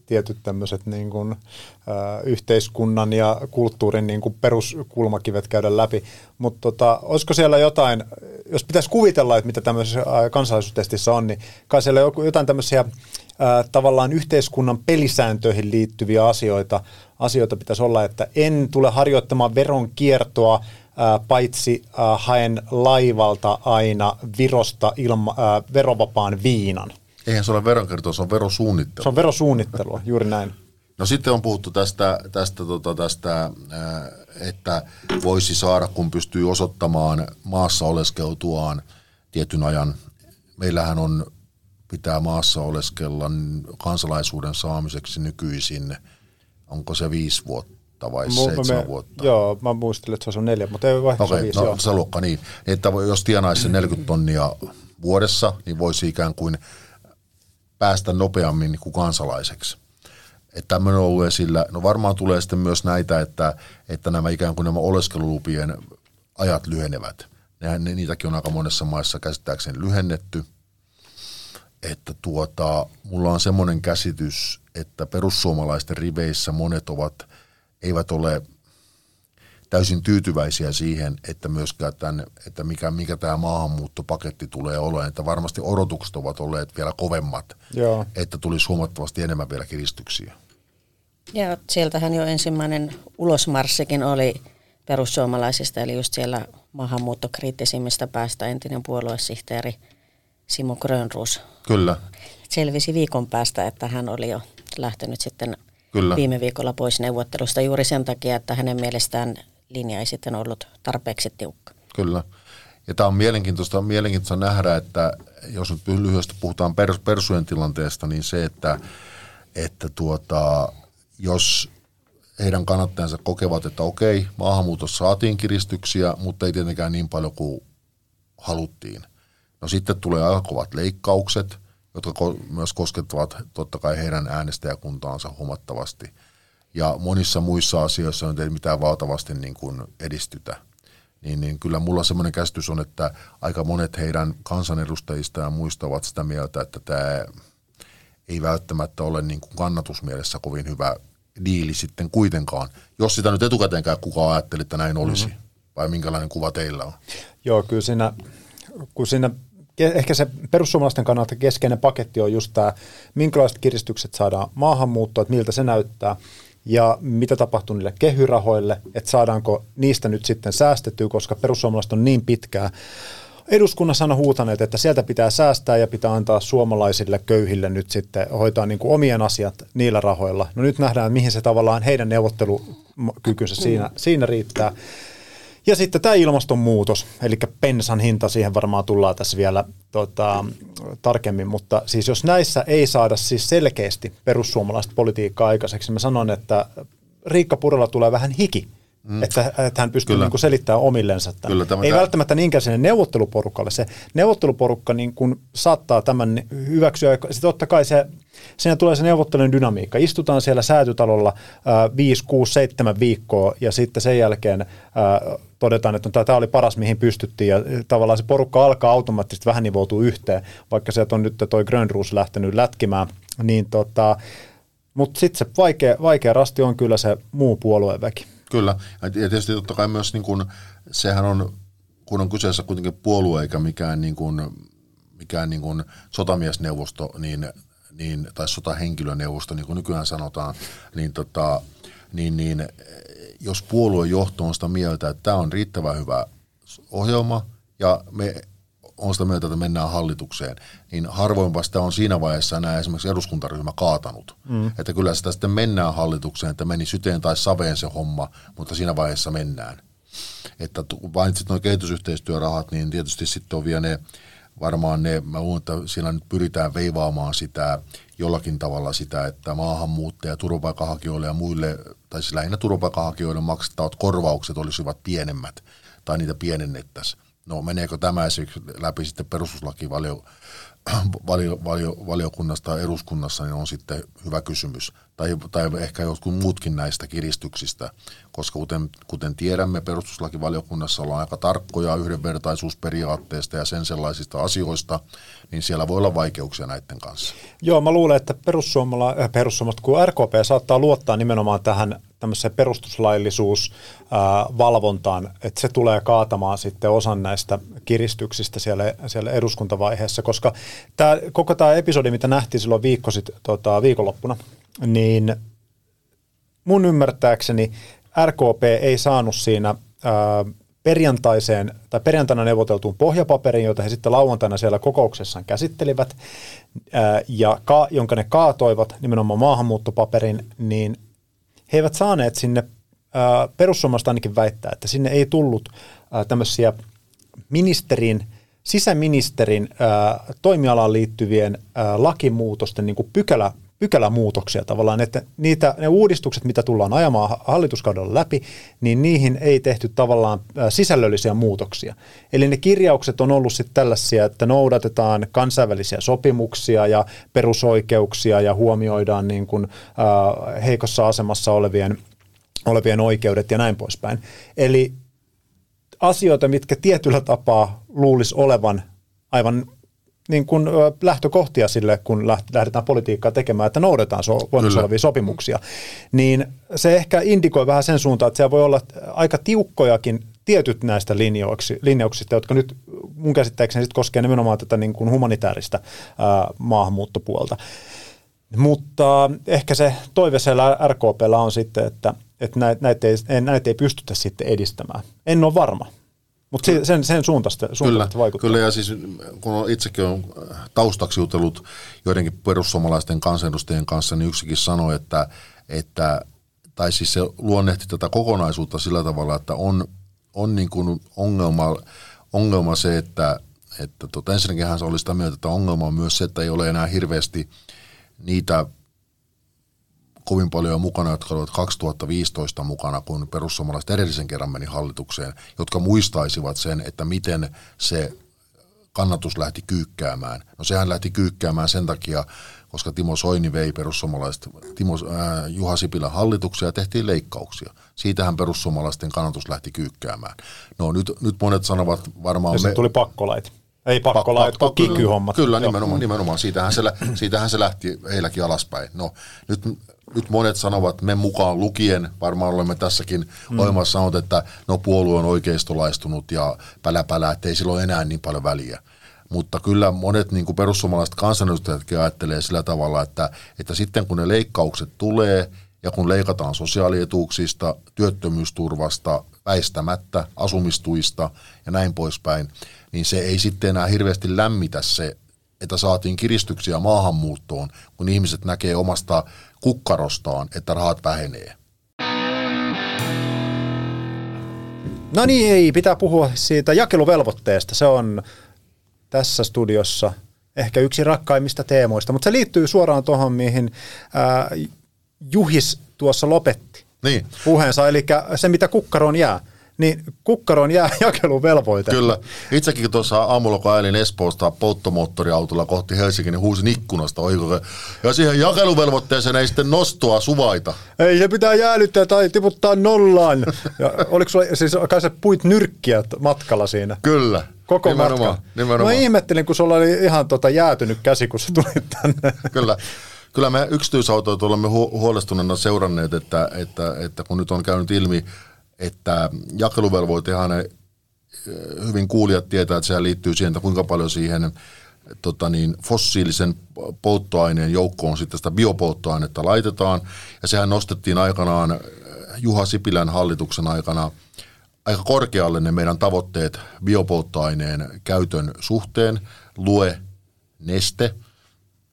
tietyt tämmöiset niin kuin, ä, yhteiskunnan ja kulttuurin niin kuin peruskulmakivet käydä läpi. Mutta tota, olisiko siellä jotain, jos pitäisi kuvitella, että mitä tämmöisessä kansalaisuustestissä on, niin kai siellä on jotain tämmöisiä tavallaan yhteiskunnan pelisääntöihin liittyviä asioita, asioita pitäisi olla, että en tule harjoittamaan veron kiertoa, paitsi haen laivalta aina Virosta ilma, verovapaan viinan. Eihän se ole veronkiertoa, se on verosuunnittelu. Se on verosuunnittelua, juuri näin. No sitten on puhuttu tästä, tästä, tota, tästä että voisi saada, kun pystyy osoittamaan maassa oleskeutuaan tietyn ajan. Meillähän on pitää maassa oleskella kansalaisuuden saamiseksi nykyisin, onko se viisi vuotta vai Mu- seitsemän me, vuotta? Joo, mä muistelin, että se on neljä, mutta ei vai okay, viisi, no, joo. se luokka niin. Että jos tienaisi sen 40 tonnia vuodessa, niin voisi ikään kuin päästä nopeammin kuin kansalaiseksi. Että tämmöinen on ollut esillä. No varmaan tulee sitten myös näitä, että, että nämä ikään kuin nämä oleskelulupien ajat lyhenevät. Ne, niitäkin on aika monessa maissa käsittääkseni lyhennetty – että tuota, mulla on semmoinen käsitys, että perussuomalaisten riveissä monet ovat, eivät ole täysin tyytyväisiä siihen, että myöskään tämän, että mikä, mikä tämä maahanmuuttopaketti tulee olemaan, että varmasti odotukset ovat olleet vielä kovemmat, Joo. että tulisi huomattavasti enemmän vielä kiristyksiä. Ja sieltähän jo ensimmäinen ulosmarssikin oli perussuomalaisista, eli just siellä maahanmuuttokriittisimmistä päästä entinen puoluesihteeri – Simo Grönrus. Kyllä. Selvisi viikon päästä, että hän oli jo lähtenyt sitten Kyllä. viime viikolla pois neuvottelusta juuri sen takia, että hänen mielestään linja ei sitten ollut tarpeeksi tiukka. Kyllä. Ja tämä on mielenkiintoista, mielenkiintoista nähdä, että jos nyt lyhyesti puhutaan pers, persujen tilanteesta, niin se, että, että tuota, jos heidän kannattajansa kokevat, että okei, maahanmuutossa saatiin kiristyksiä, mutta ei tietenkään niin paljon kuin haluttiin – No sitten tulee aika kovat leikkaukset, jotka myös koskettavat totta kai heidän äänestäjäkuntaansa huomattavasti. Ja monissa muissa asioissa ei mitään valtavasti niin kuin edistytä. Niin, niin kyllä mulla semmoinen käsitys on, että aika monet heidän kansanedustajista ja muista ovat sitä mieltä, että tämä ei välttämättä ole niin kuin kannatusmielessä kovin hyvä diili sitten kuitenkaan. Jos sitä nyt etukäteenkään kukaan ajatteli, että näin olisi. Mm-hmm. Vai minkälainen kuva teillä on? Joo, kyllä siinä, kun siinä ehkä se perussuomalaisten kannalta keskeinen paketti on just tämä, minkälaiset kiristykset saadaan maahanmuuttoon, että miltä se näyttää. Ja mitä tapahtuu niille kehyrahoille, että saadaanko niistä nyt sitten säästettyä, koska perussuomalaiset on niin pitkää eduskunnassa on huutaneet, että sieltä pitää säästää ja pitää antaa suomalaisille köyhille nyt sitten hoitaa niin kuin omien asiat niillä rahoilla. No nyt nähdään, mihin se tavallaan heidän neuvottelukykynsä siinä, siinä riittää. Ja sitten tämä ilmastonmuutos, eli pensan hinta, siihen varmaan tullaan tässä vielä tota, tarkemmin, mutta siis jos näissä ei saada siis selkeästi perussuomalaista politiikkaa aikaiseksi, mä sanon, että Riikka Purella tulee vähän hiki Mm. Että, että hän pystyy niin kuin selittämään omillensa tämän. Kyllä, tämä Ei tämä... välttämättä niinkään sinne neuvotteluporukalle. Se neuvotteluporukka niin kuin saattaa tämän hyväksyä. Sitten totta kai se, siinä tulee se neuvottelun dynamiikka. Istutaan siellä säätytalolla äh, 5, 6, 7 viikkoa ja sitten sen jälkeen äh, todetaan, että no, tämä oli paras, mihin pystyttiin. Ja tavallaan se porukka alkaa automaattisesti vähän nivoutua yhteen, vaikka sieltä on nyt toi Grönruus lähtenyt lätkimään. Niin tota, mutta sitten se vaikea, vaikea rasti on kyllä se muu puolueväki. Kyllä, ja tietysti totta kai myös niin kuin, sehän on, kun on kyseessä kuitenkin puolue eikä mikään, niin kuin, mikään niin kuin sotamiesneuvosto, niin, niin, tai sotahenkilöneuvosto, niin kuin nykyään sanotaan, niin, tota, niin, niin jos puoluejohto on sitä mieltä, että tämä on riittävän hyvä ohjelma, ja me on sitä mieltä, että mennään hallitukseen, niin harvoinpa sitä on siinä vaiheessa enää esimerkiksi eduskuntaryhmä kaatanut. Mm. Että kyllä sitä sitten mennään hallitukseen, että meni syteen tai saveen se homma, mutta siinä vaiheessa mennään. Että mainitsit nuo kehitysyhteistyörahat, niin tietysti sitten on vielä ne, varmaan ne, mä luulen, että siinä nyt pyritään veivaamaan sitä jollakin tavalla sitä, että maahanmuuttaja, turvapaikanhakijoille ja muille, tai siis lähinnä turvapaikanhakijoille maksettavat korvaukset olisivat pienemmät, tai niitä pienennettäisiin No meneekö tämä läpi sitten perustuslakivaliokunnasta valio, valio, valiokunnasta eduskunnassa, niin on sitten hyvä kysymys. Tai, tai ehkä jotkut muutkin näistä kiristyksistä, koska kuten, kuten tiedämme, perustuslakivaliokunnassa ollaan aika tarkkoja yhdenvertaisuusperiaatteesta ja sen sellaisista asioista, niin siellä voi olla vaikeuksia näiden kanssa. Joo, mä luulen, että perussuomala, äh, perussuomalaiset, kun RKP saattaa luottaa nimenomaan tähän tämmöiseen perustuslaillisuusvalvontaan, että se tulee kaatamaan sitten osan näistä kiristyksistä siellä, siellä eduskuntavaiheessa, koska tämä, koko tämä episodi, mitä nähtiin silloin viikko sit, tota, viikonloppuna, niin mun ymmärtääkseni RKP ei saanut siinä perjantaiseen tai perjantaina neuvoteltuun pohjapaperiin, jota he sitten lauantaina siellä kokouksessaan käsittelivät, ja ka, jonka ne kaatoivat nimenomaan maahanmuuttopaperin, niin he eivät saaneet sinne, ää, perussuomalaiset ainakin väittää, että sinne ei tullut tämmöisiä ministerin, sisäministerin toimialaan liittyvien lakimuutosten niin kuin pykälä, pykälämuutoksia tavallaan, että niitä, ne uudistukset, mitä tullaan ajamaan hallituskaudella läpi, niin niihin ei tehty tavallaan sisällöllisiä muutoksia. Eli ne kirjaukset on ollut sitten tällaisia, että noudatetaan kansainvälisiä sopimuksia ja perusoikeuksia ja huomioidaan niin kuin, heikossa asemassa olevien, olevien oikeudet ja näin poispäin. Eli asioita, mitkä tietyllä tapaa luulisi olevan aivan niin kuin lähtökohtia sille, kun lähdetään politiikkaa tekemään, että noudetaan so, voimassa olevia sopimuksia, niin se ehkä indikoi vähän sen suuntaan, että siellä voi olla aika tiukkojakin tietyt näistä linjauksista, linjauksista jotka nyt mun käsittääkseni sit koskee nimenomaan tätä niin kuin humanitaarista ää, maahanmuuttopuolta. Mutta ehkä se toive siellä RKPllä on sitten, että, että näitä, näitä, ei, näitä ei pystytä sitten edistämään. En ole varma. Mutta sen, sen suuntaista, suuntaista kyllä, vaikuttaa. Kyllä, ja siis kun on itsekin on taustaksi jutellut joidenkin perussuomalaisten kansanedustajien kanssa, niin yksikin sanoi, että, että tai siis se luonnehti tätä kokonaisuutta sillä tavalla, että on, on niin kuin ongelma, ongelma se, että, että tota, ensinnäkin hän oli sitä mieltä, että ongelma on myös se, että ei ole enää hirveästi niitä kovin paljon mukana, jotka olivat 2015 mukana, kun perussuomalaiset edellisen kerran meni hallitukseen, jotka muistaisivat sen, että miten se kannatus lähti kyykkäämään. No sehän lähti kyykkäämään sen takia, koska Timo Soini vei perussuomalaiset, Timo, äh, Juha Sipilän hallituksia ja tehtiin leikkauksia. Siitähän perussuomalaisten kannatus lähti kyykkäämään. No nyt, nyt monet sanovat varmaan... Ja me, tuli pakkolait. Ei pakkolait, pakko, kiky-hommat. Kyllä, nimenomaan, nimenomaan. Siitähän, se, siitähän se lähti heilläkin alaspäin. No nyt nyt monet sanovat, me mukaan lukien, varmaan olemme tässäkin mm. olemassa sanonut, että no puolue on oikeistolaistunut ja pälä pälä, että ei sillä ole enää niin paljon väliä. Mutta kyllä monet niin kuin perussuomalaiset kansanedustajatkin ajattelee sillä tavalla, että, että sitten kun ne leikkaukset tulee, ja kun leikataan sosiaalietuuksista, työttömyysturvasta, väistämättä, asumistuista ja näin poispäin, niin se ei sitten enää hirveästi lämmitä se, että saatiin kiristyksiä maahanmuuttoon, kun ihmiset näkee omasta kukkarostaan, että rahat vähenee. No niin, ei, pitää puhua siitä jakeluvelvoitteesta. Se on tässä studiossa ehkä yksi rakkaimmista teemoista, mutta se liittyy suoraan tuohon, mihin ää, Juhis tuossa lopetti Niin. puheensa, eli se mitä kukkaroon jää. Niin kukkaroon jää jakeluvelvoite. Kyllä. Itsekin tuossa aamulla, kun ajelin Espoosta polttomoottoriautolla kohti Helsingin, niin huusin ikkunasta oiko. Ja siihen jakeluvelvoitteeseen ei sitten nostoa suvaita. Ei, se pitää jäädyttää tai tiputtaa nollaan. Ja oliko sulla, siis kai sä puit nyrkkiä matkalla siinä? Kyllä. Koko nimenomaan, matka. Nimenomaan. Mä ihmettelin, kun sulla oli ihan tota jäätynyt käsi, kun sä tulit tänne. Kyllä. Kyllä me yksityisautoita olemme hu- huolestuneena seuranneet, että, että, että kun nyt on käynyt ilmi, että jakeluvelvoitehan eh, hyvin kuulijat tietää, että sehän liittyy siihen, että kuinka paljon siihen tota niin, fossiilisen polttoaineen joukkoon sitten sitä biopolttoainetta laitetaan. Ja sehän nostettiin aikanaan eh, Juha Sipilän hallituksen aikana aika korkealle ne meidän tavoitteet biopolttoaineen käytön suhteen. Lue, neste,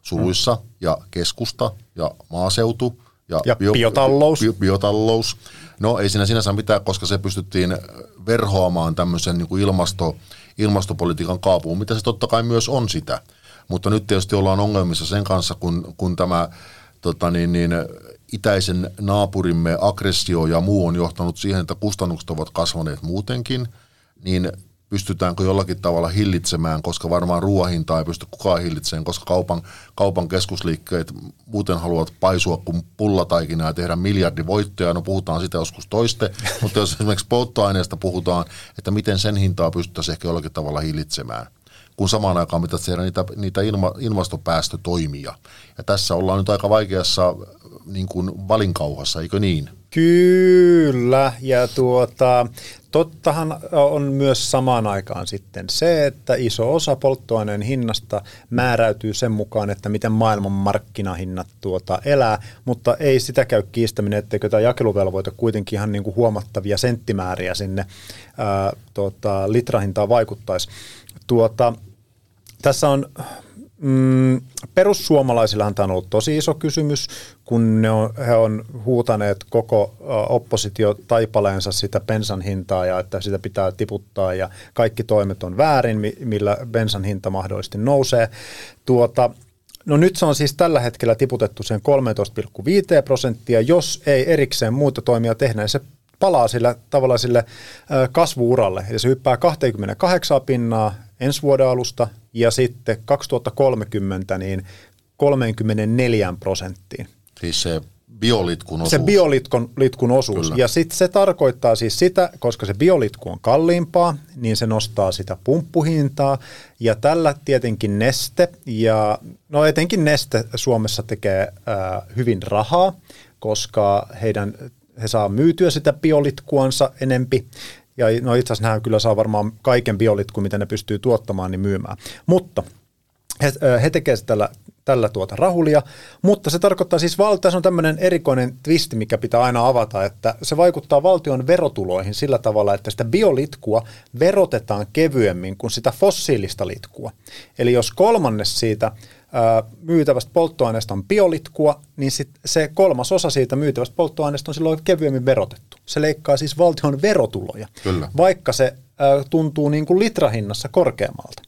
suluissa mm. ja keskusta ja maaseutu. Ja, Ja biotalous. Bio, biotalous. No ei siinä sinänsä mitään, koska se pystyttiin verhoamaan tämmöisen niin kuin ilmasto, ilmastopolitiikan kaapuun, mitä se totta kai myös on sitä. Mutta nyt tietysti ollaan ongelmissa sen kanssa, kun, kun tämä tota niin, niin, itäisen naapurimme aggressio ja muu on johtanut siihen, että kustannukset ovat kasvaneet muutenkin, niin pystytäänkö jollakin tavalla hillitsemään, koska varmaan ruoahintaa ei pysty kukaan hillitsemään, koska kaupan, kaupan keskusliikkeet muuten haluavat paisua kuin pullataikinaa ja tehdä miljardivoittoja. No puhutaan sitä joskus toiste, mutta jos esimerkiksi polttoaineesta puhutaan, että miten sen hintaa pystyttäisiin ehkä jollakin tavalla hillitsemään kun samaan aikaan pitäisi tehdä niitä, niitä ilma, ilmastopäästötoimia. Ja tässä ollaan nyt aika vaikeassa niin kuin valinkauhassa, eikö niin? Kyllä, ja tuota, tottahan on myös samaan aikaan sitten se, että iso osa polttoaineen hinnasta määräytyy sen mukaan, että miten maailman markkinahinnat tuota elää, mutta ei sitä käy kiistäminen, etteikö tämä jakeluvelvoite kuitenkin ihan niin kuin huomattavia senttimääriä sinne ää, tuota, litrahintaan vaikuttaisi. Tuota, tässä on Mm, perussuomalaisillahan tämä on ollut tosi iso kysymys, kun ne on, he on huutaneet koko oppositio taipaleensa sitä bensan hintaa ja että sitä pitää tiputtaa ja kaikki toimet on väärin, millä bensan hinta mahdollisesti nousee. Tuota, No nyt se on siis tällä hetkellä tiputettu sen 13,5 prosenttia. Jos ei erikseen muuta toimia tehdä, niin se palaa sillä tavalla sille kasvuuralle. Ja se hyppää 28 pinnaa ensi vuoden alusta ja sitten 2030 niin 34 prosenttiin. Siis se biolitkun osuus. Se biolitkun litkun osuus. Kyllä. Ja sitten se tarkoittaa siis sitä, koska se biolitku on kalliimpaa, niin se nostaa sitä pumppuhintaa. Ja tällä tietenkin Neste, ja no etenkin Neste Suomessa tekee ää, hyvin rahaa, koska heidän, he saa myytyä sitä biolitkuansa enempi. Ja no itse asiassa nämä kyllä saa varmaan kaiken biolitkun, mitä ne pystyy tuottamaan, niin myymään. Mutta he, he tekevät tällä, tällä tuota rahulia, mutta se tarkoittaa siis, tässä on tämmöinen erikoinen twisti, mikä pitää aina avata, että se vaikuttaa valtion verotuloihin sillä tavalla, että sitä biolitkua verotetaan kevyemmin kuin sitä fossiilista litkua. Eli jos kolmannes siitä myytävästä polttoaineesta on biolitkua, niin sit se kolmas osa siitä myytävästä polttoaineesta on silloin kevyemmin verotettu. Se leikkaa siis valtion verotuloja, Kyllä. vaikka se tuntuu niin kuin litrahinnassa korkeammalta.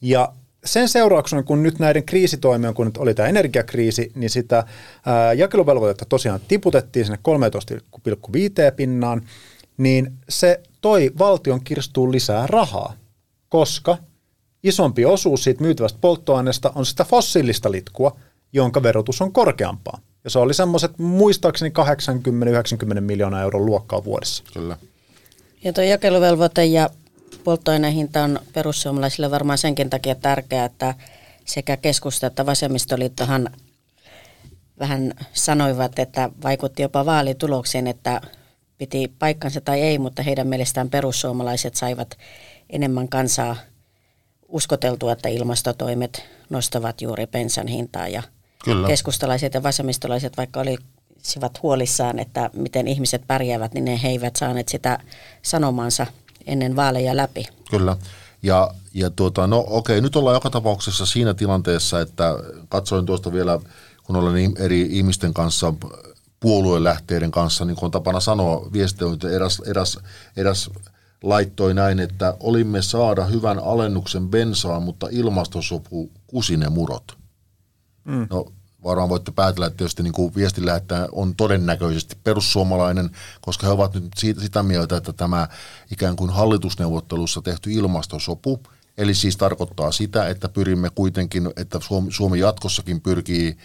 Ja sen seurauksena, kun nyt näiden kriisitoimien, kun nyt oli tämä energiakriisi, niin sitä ää, jakeluvelvoitetta tosiaan tiputettiin sinne 13,5 pinnaan, niin se toi valtion kirstuun lisää rahaa, koska isompi osuus siitä myytävästä polttoaineesta on sitä fossiilista litkua, jonka verotus on korkeampaa. Ja se oli semmoiset muistaakseni 80-90 miljoonaa euron luokkaa vuodessa. Kyllä. Ja tuo jakeluvelvoite ja polttoaineen hinta on perussuomalaisille varmaan senkin takia tärkeää, että sekä keskusta että vasemmistoliittohan vähän sanoivat, että vaikutti jopa vaalitulokseen, että piti paikkansa tai ei, mutta heidän mielestään perussuomalaiset saivat enemmän kansaa uskoteltua, että ilmastotoimet nostavat juuri pensan hintaa ja Kyllä. keskustalaiset ja vasemmistolaiset, vaikka oli olisivat huolissaan, että miten ihmiset pärjäävät, niin he eivät saaneet sitä sanomansa ennen vaaleja läpi. Kyllä. Ja, ja tuota, no okei, nyt ollaan joka tapauksessa siinä tilanteessa, että katsoin tuosta vielä, kun olen eri ihmisten kanssa, puoluelähteiden kanssa, niin kuin on tapana sanoa, viesti on, että eräs, eräs, eräs laittoi näin, että olimme saada hyvän alennuksen bensaa, mutta ilmastosopu kusine murot. Mm. No varmaan voitte päätellä, että tietysti niin kuin viestin lähettäjä on todennäköisesti perussuomalainen, koska he ovat nyt siitä, sitä mieltä, että tämä ikään kuin hallitusneuvottelussa tehty ilmastosopu, eli siis tarkoittaa sitä, että pyrimme kuitenkin, että Suomi, Suomi jatkossakin pyrkii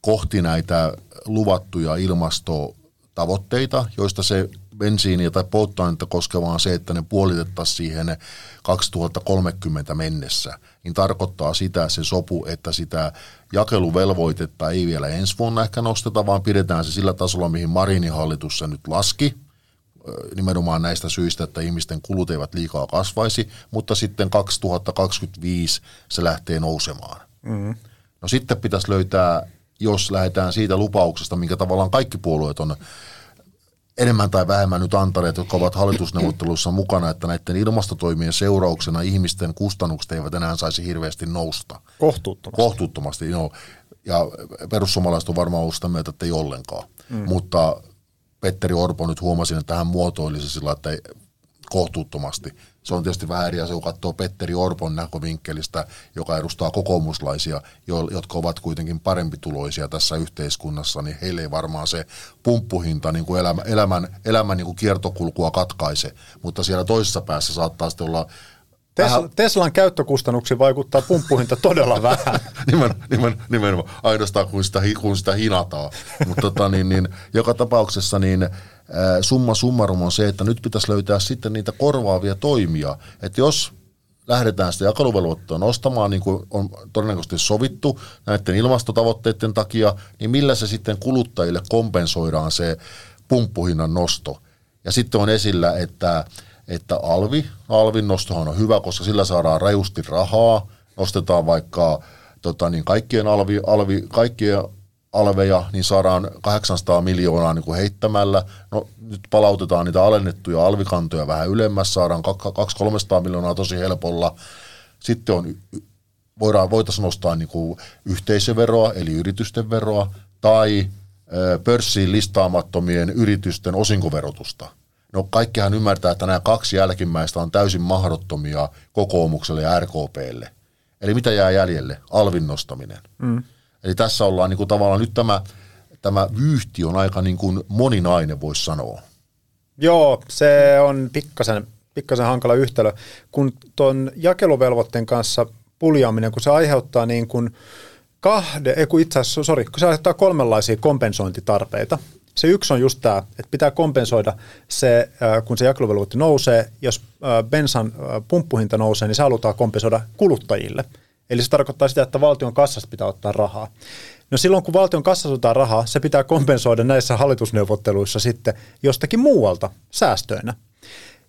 kohti näitä luvattuja ilmastotavoitteita, joista se bensiiniä tai polttoainetta koskevaan se, että ne puolitettaisiin siihen 2030 mennessä, niin tarkoittaa sitä se sopu, että sitä jakeluvelvoitetta ei vielä ensi vuonna ehkä nosteta, vaan pidetään se sillä tasolla, mihin Marinin hallitus se nyt laski, nimenomaan näistä syistä, että ihmisten kulut eivät liikaa kasvaisi, mutta sitten 2025 se lähtee nousemaan. Mm. No sitten pitäisi löytää, jos lähdetään siitä lupauksesta, minkä tavallaan kaikki puolueet on enemmän tai vähemmän nyt antaneet, jotka ovat hallitusneuvotteluissa mukana, että näiden ilmastotoimien seurauksena ihmisten kustannukset eivät enää saisi hirveästi nousta. Kohtuuttomasti. Kohtuuttomasti, joo. Ja perussuomalaiset on varmaan ollut sitä mieltä, että ei ollenkaan. Mm. Mutta Petteri Orpo nyt huomasin, että hän muotoilisi sillä, että ei, kohtuuttomasti. Se on tietysti vähän eri asia, kun katsoo Petteri Orpon näkövinkkelistä, joka edustaa kokoomuslaisia, jotka ovat kuitenkin parempituloisia tässä yhteiskunnassa, niin heille ei varmaan se pumppuhinta niin kuin elämä, elämän, elämän niin kuin kiertokulkua katkaise, mutta siellä toisessa päässä saattaa sitten olla Tesla, Teslan käyttökustannuksiin vaikuttaa pumppuhinta todella vähän. nimen, nimen, nimenomaan, ainoastaan kun sitä, kun sitä hinataan. Mutta tota, niin, niin, joka tapauksessa niin, summa summarum on se, että nyt pitäisi löytää sitten niitä korvaavia toimia. Että jos lähdetään sitä jakeluvelvoitetta nostamaan, niin kuin on todennäköisesti sovittu näiden ilmastotavoitteiden takia, niin millä se sitten kuluttajille kompensoidaan se pumppuhinnan nosto. Ja sitten on esillä, että, että alvi, alvin nostohan on hyvä, koska sillä saadaan rajusti rahaa, nostetaan vaikka tota, niin kaikkien, alvi, alvi, kaikkien alveja, niin saadaan 800 miljoonaa niin kuin heittämällä. No nyt palautetaan niitä alennettuja alvikantoja vähän ylemmäs, saadaan 200-300 miljoonaa tosi helpolla. Sitten on, voidaan, voitaisiin nostaa niin kuin yhteisöveroa, eli yritysten veroa, tai pörssiin listaamattomien yritysten osinkoverotusta. No kaikkihan ymmärtää, että nämä kaksi jälkimmäistä on täysin mahdottomia kokoomukselle ja RKPlle. Eli mitä jää jäljelle? Alvin nostaminen. Mm. Eli tässä ollaan niin kuin tavallaan nyt tämä, tämä vyyhti on aika niin kuin moninainen, voisi sanoa. Joo, se on pikkasen, pikkasen hankala yhtälö. Kun tuon jakeluvelvoitteen kanssa puljaaminen, kun se aiheuttaa niin kuin kahde, ei kun itse asiassa, sorry, kun se aiheuttaa kolmenlaisia kompensointitarpeita. Se yksi on just tämä, että pitää kompensoida se, kun se jakeluvelvoite nousee, jos bensan pumppuhinta nousee, niin se halutaan kompensoida kuluttajille – Eli se tarkoittaa sitä, että valtion kassasta pitää ottaa rahaa. No silloin, kun valtion kassasta ottaa rahaa, se pitää kompensoida näissä hallitusneuvotteluissa sitten jostakin muualta säästöinä.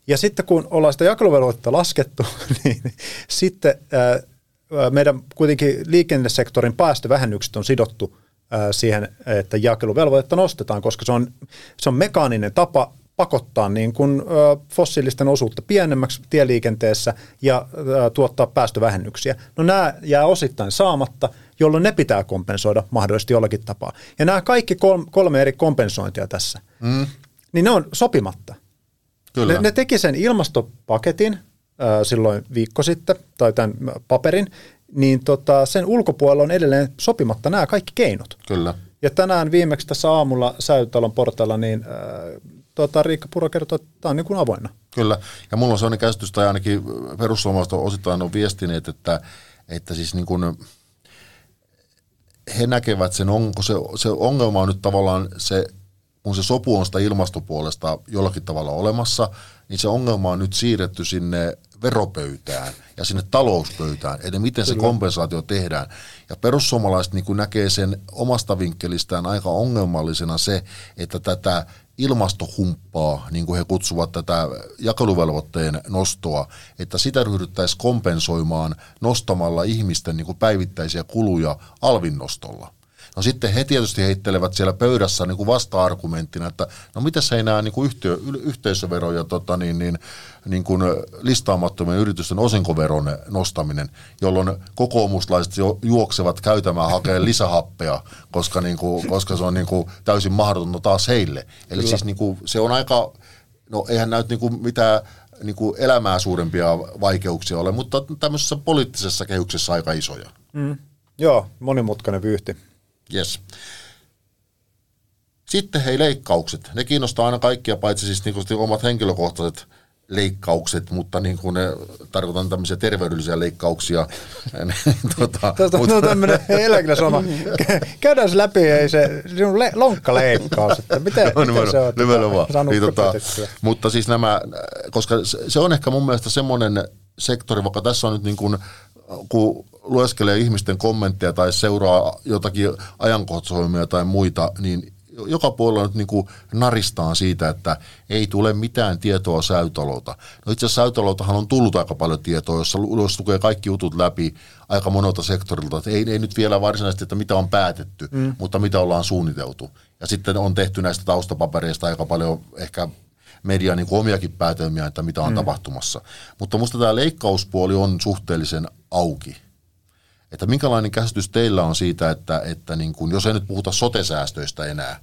Ja sitten kun ollaan sitä jakeluvelvoitetta laskettu, niin sitten meidän kuitenkin liikennesektorin päästövähennykset on sidottu siihen, että jakeluvelvoitetta nostetaan, koska se on, se on mekaaninen tapa pakottaa niin kuin, fossiilisten osuutta pienemmäksi tieliikenteessä ja tuottaa päästövähennyksiä. No nämä jää osittain saamatta, jolloin ne pitää kompensoida mahdollisesti jollakin tapaa. Ja nämä kaikki kolme eri kompensointia tässä, mm. niin ne on sopimatta. Kyllä. Ne, ne teki sen ilmastopaketin silloin viikko sitten, tai tämän paperin, niin tota, sen ulkopuolella on edelleen sopimatta nämä kaikki keinot. Kyllä. Ja tänään viimeksi tässä aamulla Säytalon portailla niin tuota, Riikka Puro kertoo, että tämä on niin kuin avoinna. Kyllä, ja mulla on sellainen käsitys, tai ainakin perussuomalaiset osittain on viestineet, että, että siis niin kuin he näkevät sen, onko se, se ongelma on nyt tavallaan se, kun se sopu on sitä ilmastopuolesta jollakin tavalla olemassa, niin se ongelma on nyt siirretty sinne veropöytään ja sinne talouspöytään, eli miten se kompensaatio tehdään. Ja perussuomalaiset niin näkee sen omasta vinkkelistään aika ongelmallisena se, että tätä ilmastohumppaa, niin kuin he kutsuvat tätä jakeluvelvoitteen nostoa, että sitä ryhdyttäisiin kompensoimaan nostamalla ihmisten niin kuin päivittäisiä kuluja alvin nostolla. No sitten he tietysti heittelevät siellä pöydässä niin kuin vasta-argumenttina, että no mitäs ei nämä niin kuin yhtiö, yhteisövero ja tota, niin, niin, niin kuin listaamattomien yritysten osinkoveron nostaminen, jolloin kokoomuslaiset jo juoksevat käytämään hakeen lisähappea, koska, niin kuin, koska se on niin kuin täysin mahdotonta taas heille. Eli siis niin kuin, se on aika, no eihän näytä niin kuin mitään niin kuin elämää suurempia vaikeuksia ole, mutta tämmöisessä poliittisessa kehyksessä aika isoja. Mm. Joo, monimutkainen vyyhti. Yes. Sitten hei leikkaukset. Ne kiinnostaa aina kaikkia, paitsi siis niin kuin omat henkilökohtaiset leikkaukset, mutta niin kuin ne, tarkoitan tämmöisiä terveydellisiä leikkauksia. tota, Tästä on tämmöinen eläkeläisoma. Käydään se läpi, ei se sinun le- lonkkaleikkaus, että miten, no, miten se on? Tota, niin, tota, mutta siis nämä, koska se on ehkä mun mielestä semmoinen sektori, vaikka tässä on nyt niin kuin, kun lueskelee ihmisten kommentteja tai seuraa jotakin ajankohtaisohjelmia tai muita, niin joka puolella nyt niin kuin naristaan siitä, että ei tule mitään tietoa säytalolta. No itse asiassa säytaloltahan on tullut aika paljon tietoa, jossa jos lukee kaikki jutut läpi aika monelta sektorilta, että ei, ei nyt vielä varsinaisesti, että mitä on päätetty, mm. mutta mitä ollaan suunniteltu. Ja sitten on tehty näistä taustapapereista aika paljon ehkä median niin omiakin päätelmiä, että mitä on mm. tapahtumassa. Mutta minusta tämä leikkauspuoli on suhteellisen auki. Että minkälainen käsitys teillä on siitä, että, että niin kuin, jos ei nyt puhuta sotesäästöistä enää,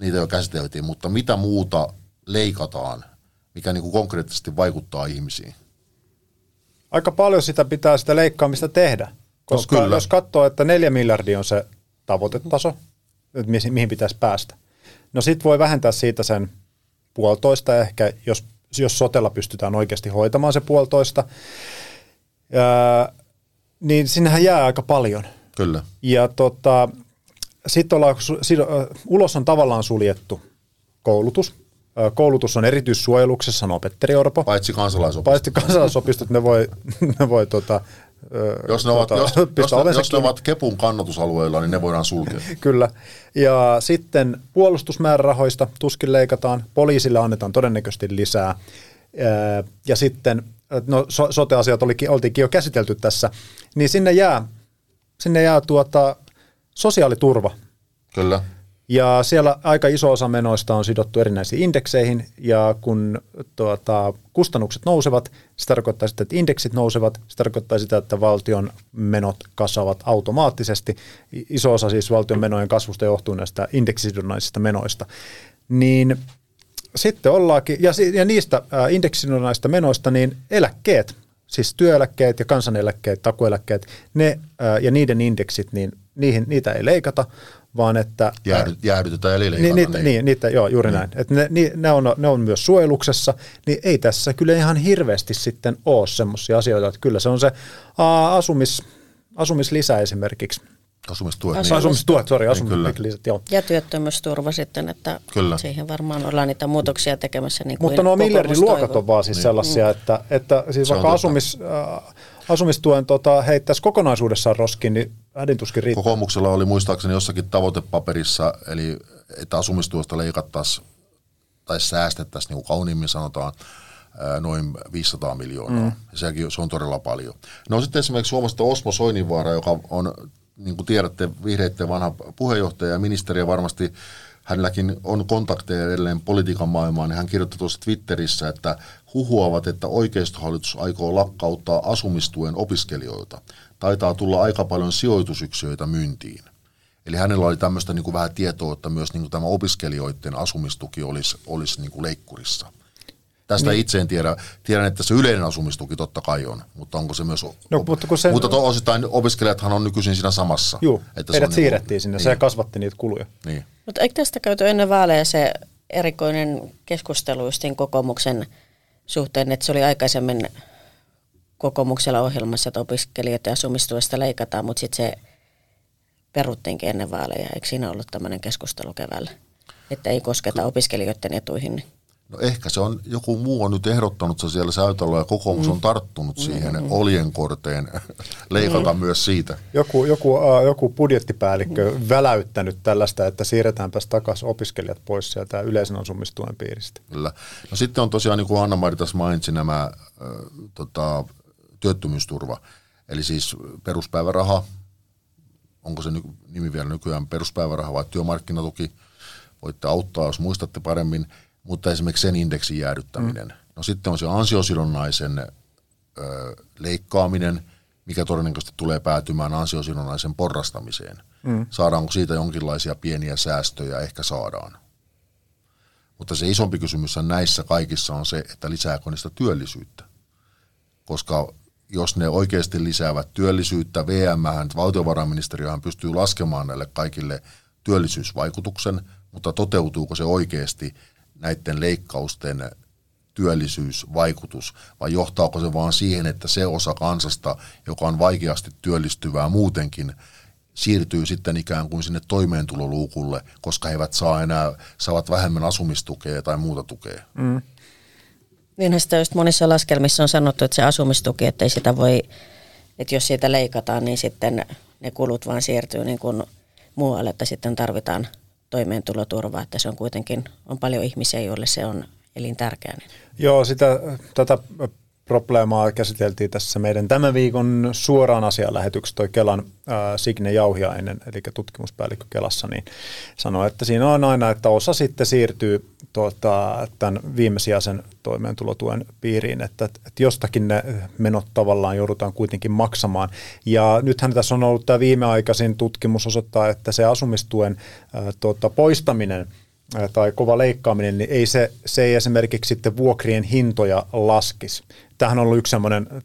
niitä jo käsiteltiin, mutta mitä muuta leikataan, mikä niin kuin konkreettisesti vaikuttaa ihmisiin? Aika paljon sitä pitää sitä leikkaamista tehdä, koska no, jos katsoo, että neljä miljardia on se tavoitetaso, että mihin pitäisi päästä. No sit voi vähentää siitä sen puolitoista ehkä, jos, jos sotella pystytään oikeasti hoitamaan se puolitoista. Ja, niin sinnehän jää aika paljon. Kyllä. Ja tota, sitten ollaan, ulos on tavallaan suljettu koulutus. Koulutus on erityissuojeluksessa, sanoo Petteri Orpo. Paitsi kansalaisopistot. Paitsi kansalaisopistot, ne voi, ne voi tota, jos ne, ovat, tota, jos, jos, jos ne ovat Kepun kannatusalueilla, niin ne voidaan sulkea. Kyllä. Ja sitten puolustusmäärärahoista tuskin leikataan, poliisille annetaan todennäköisesti lisää. Ja sitten no sote-asiat olikin, oltiinkin jo käsitelty tässä, niin sinne jää, sinne jää tuota sosiaaliturva. Kyllä. Ja siellä aika iso osa menoista on sidottu erinäisiin indekseihin, ja kun tuota, kustannukset nousevat, se tarkoittaa sitä, että indeksit nousevat, se tarkoittaa sitä, että valtion menot kasvavat automaattisesti. Iso osa siis valtion menojen kasvusta johtuu näistä indeksisidonnaisista menoista. Niin sitten ollaankin, ja, ja niistä indeksisidonnaisista menoista, niin eläkkeet, siis työeläkkeet ja kansaneläkkeet, takueläkkeet, ne ja niiden indeksit, niin niihin, niitä ei leikata, vaan että... Jäädy, jäädytetään eli leikata. Niin, niin, niin, niitä, joo, juuri mm. näin. Että ne, ne, on, ne on myös suojeluksessa, niin ei tässä kyllä ihan hirveästi sitten ole semmoisia asioita, että kyllä se on se aa, asumis, asumislisä esimerkiksi, Asumistuet. Asumis, niin. Asumistuet, sori, asumislisät, joo. Ja työttömyysturva sitten, että kyllä. siihen varmaan ollaan niitä muutoksia tekemässä. Niin kuin Mutta nuo miljardiluokat on vaan siis niin. sellaisia, että, että siis vaikka asumis, äh, asumistuen tota, heittäisi kokonaisuudessaan roskiin, niin hädintuskin riittää. Kokoomuksella oli muistaakseni jossakin tavoitepaperissa, eli että asumistuosta leikattaisiin tai säästettäisiin, niin kuin kauniimmin sanotaan, noin 500 miljoonaa. Mm. Sekin, se on todella paljon. No sitten esimerkiksi Suomesta Osmo Soininvaara, joka on, niin kuin tiedätte, vihreiden vanha puheenjohtaja ja ministeri varmasti hänelläkin on kontakteja edelleen politiikan maailmaan, niin hän kirjoitti tuossa Twitterissä, että huhuavat, että oikeistohallitus aikoo lakkauttaa asumistuen opiskelijoilta. Taitaa tulla aika paljon sijoitusyksiöitä myyntiin. Eli hänellä oli tämmöistä niin kuin vähän tietoa, että myös niin kuin tämä opiskelijoiden asumistuki olisi, olisi niin kuin leikkurissa. Tästä niin. itse en tiedä. Tiedän, että se yleinen asumistuki totta kai on, mutta onko se myös... No, mutta kun sen... mutta to, osittain opiskelijathan on nykyisin siinä samassa. Joo, että heidät se siirrettiin niin sinne, niin. se kasvatti niitä kuluja. Niin. Mutta eikö tästä käyty ennen vaaleja se erikoinen keskustelu justiin kokoomuksen suhteen, että se oli aikaisemmin kokoomuksella ohjelmassa, että opiskelijoiden asumistuesta leikataan, mutta sitten se peruttiinkin ennen vaaleja. Eikö siinä ollut tämmöinen keskustelu keväällä, että ei kosketa opiskelijoiden etuihin? No ehkä se on, joku muu on nyt ehdottanut se siellä Säytällä ja kokoomus mm. on tarttunut siihen mm. oljenkorteen leikata mm. myös siitä. Joku, joku, uh, joku budjettipäällikkö mm. väläyttänyt tällaista, että siirretäänpäs takaisin opiskelijat pois sieltä yleisen asumistuen piiristä. Kyllä. No sitten on tosiaan, niin kuin Anna-Mari tässä mainitsi, nämä äh, tota, työttömyysturva. Eli siis peruspäiväraha onko se nimi vielä nykyään peruspäiväraha vai työmarkkinatuki, voitte auttaa, jos muistatte paremmin, mutta esimerkiksi sen indeksin jäädyttäminen. Mm. No sitten on se ansiosidonnaisen ö, leikkaaminen, mikä todennäköisesti tulee päätymään ansiosidonnaisen porrastamiseen. Mm. Saadaanko siitä jonkinlaisia pieniä säästöjä? Ehkä saadaan. Mutta se isompi kysymys näissä kaikissa on se, että lisääkö niistä työllisyyttä. Koska jos ne oikeasti lisäävät työllisyyttä, VM, valtiovarainministeriöhän pystyy laskemaan näille kaikille työllisyysvaikutuksen, mutta toteutuuko se oikeasti näiden leikkausten työllisyysvaikutus, vai johtaako se vaan siihen, että se osa kansasta, joka on vaikeasti työllistyvää muutenkin, siirtyy sitten ikään kuin sinne toimeentuloluukulle, koska he eivät saa enää, saavat vähemmän asumistukea tai muuta tukea. Mm. Niinhän sitä just monissa laskelmissa on sanottu, että se asumistuki, että ei sitä voi, että jos siitä leikataan, niin sitten ne kulut vaan siirtyy niin kuin muualle, että sitten tarvitaan toimeentuloturvaa, että se on kuitenkin, on paljon ihmisiä, joille se on elintärkeä. Joo, sitä, tätä probleemaa käsiteltiin tässä meidän tämän viikon suoraan asialähetyksessä toi Kelan ää, Signe Jauhiainen, eli tutkimuspäällikkö Kelassa, niin sanoi, että siinä on aina, että osa sitten siirtyy tuota, tämän viimesijaisen toimeentulotuen piiriin, että, että jostakin ne menot tavallaan joudutaan kuitenkin maksamaan. Ja nythän tässä on ollut tämä viimeaikaisin tutkimus osoittaa, että se asumistuen ää, tuota, poistaminen – tai kova leikkaaminen, niin ei se, se ei esimerkiksi sitten vuokrien hintoja laskisi. Tähän on ollut yksi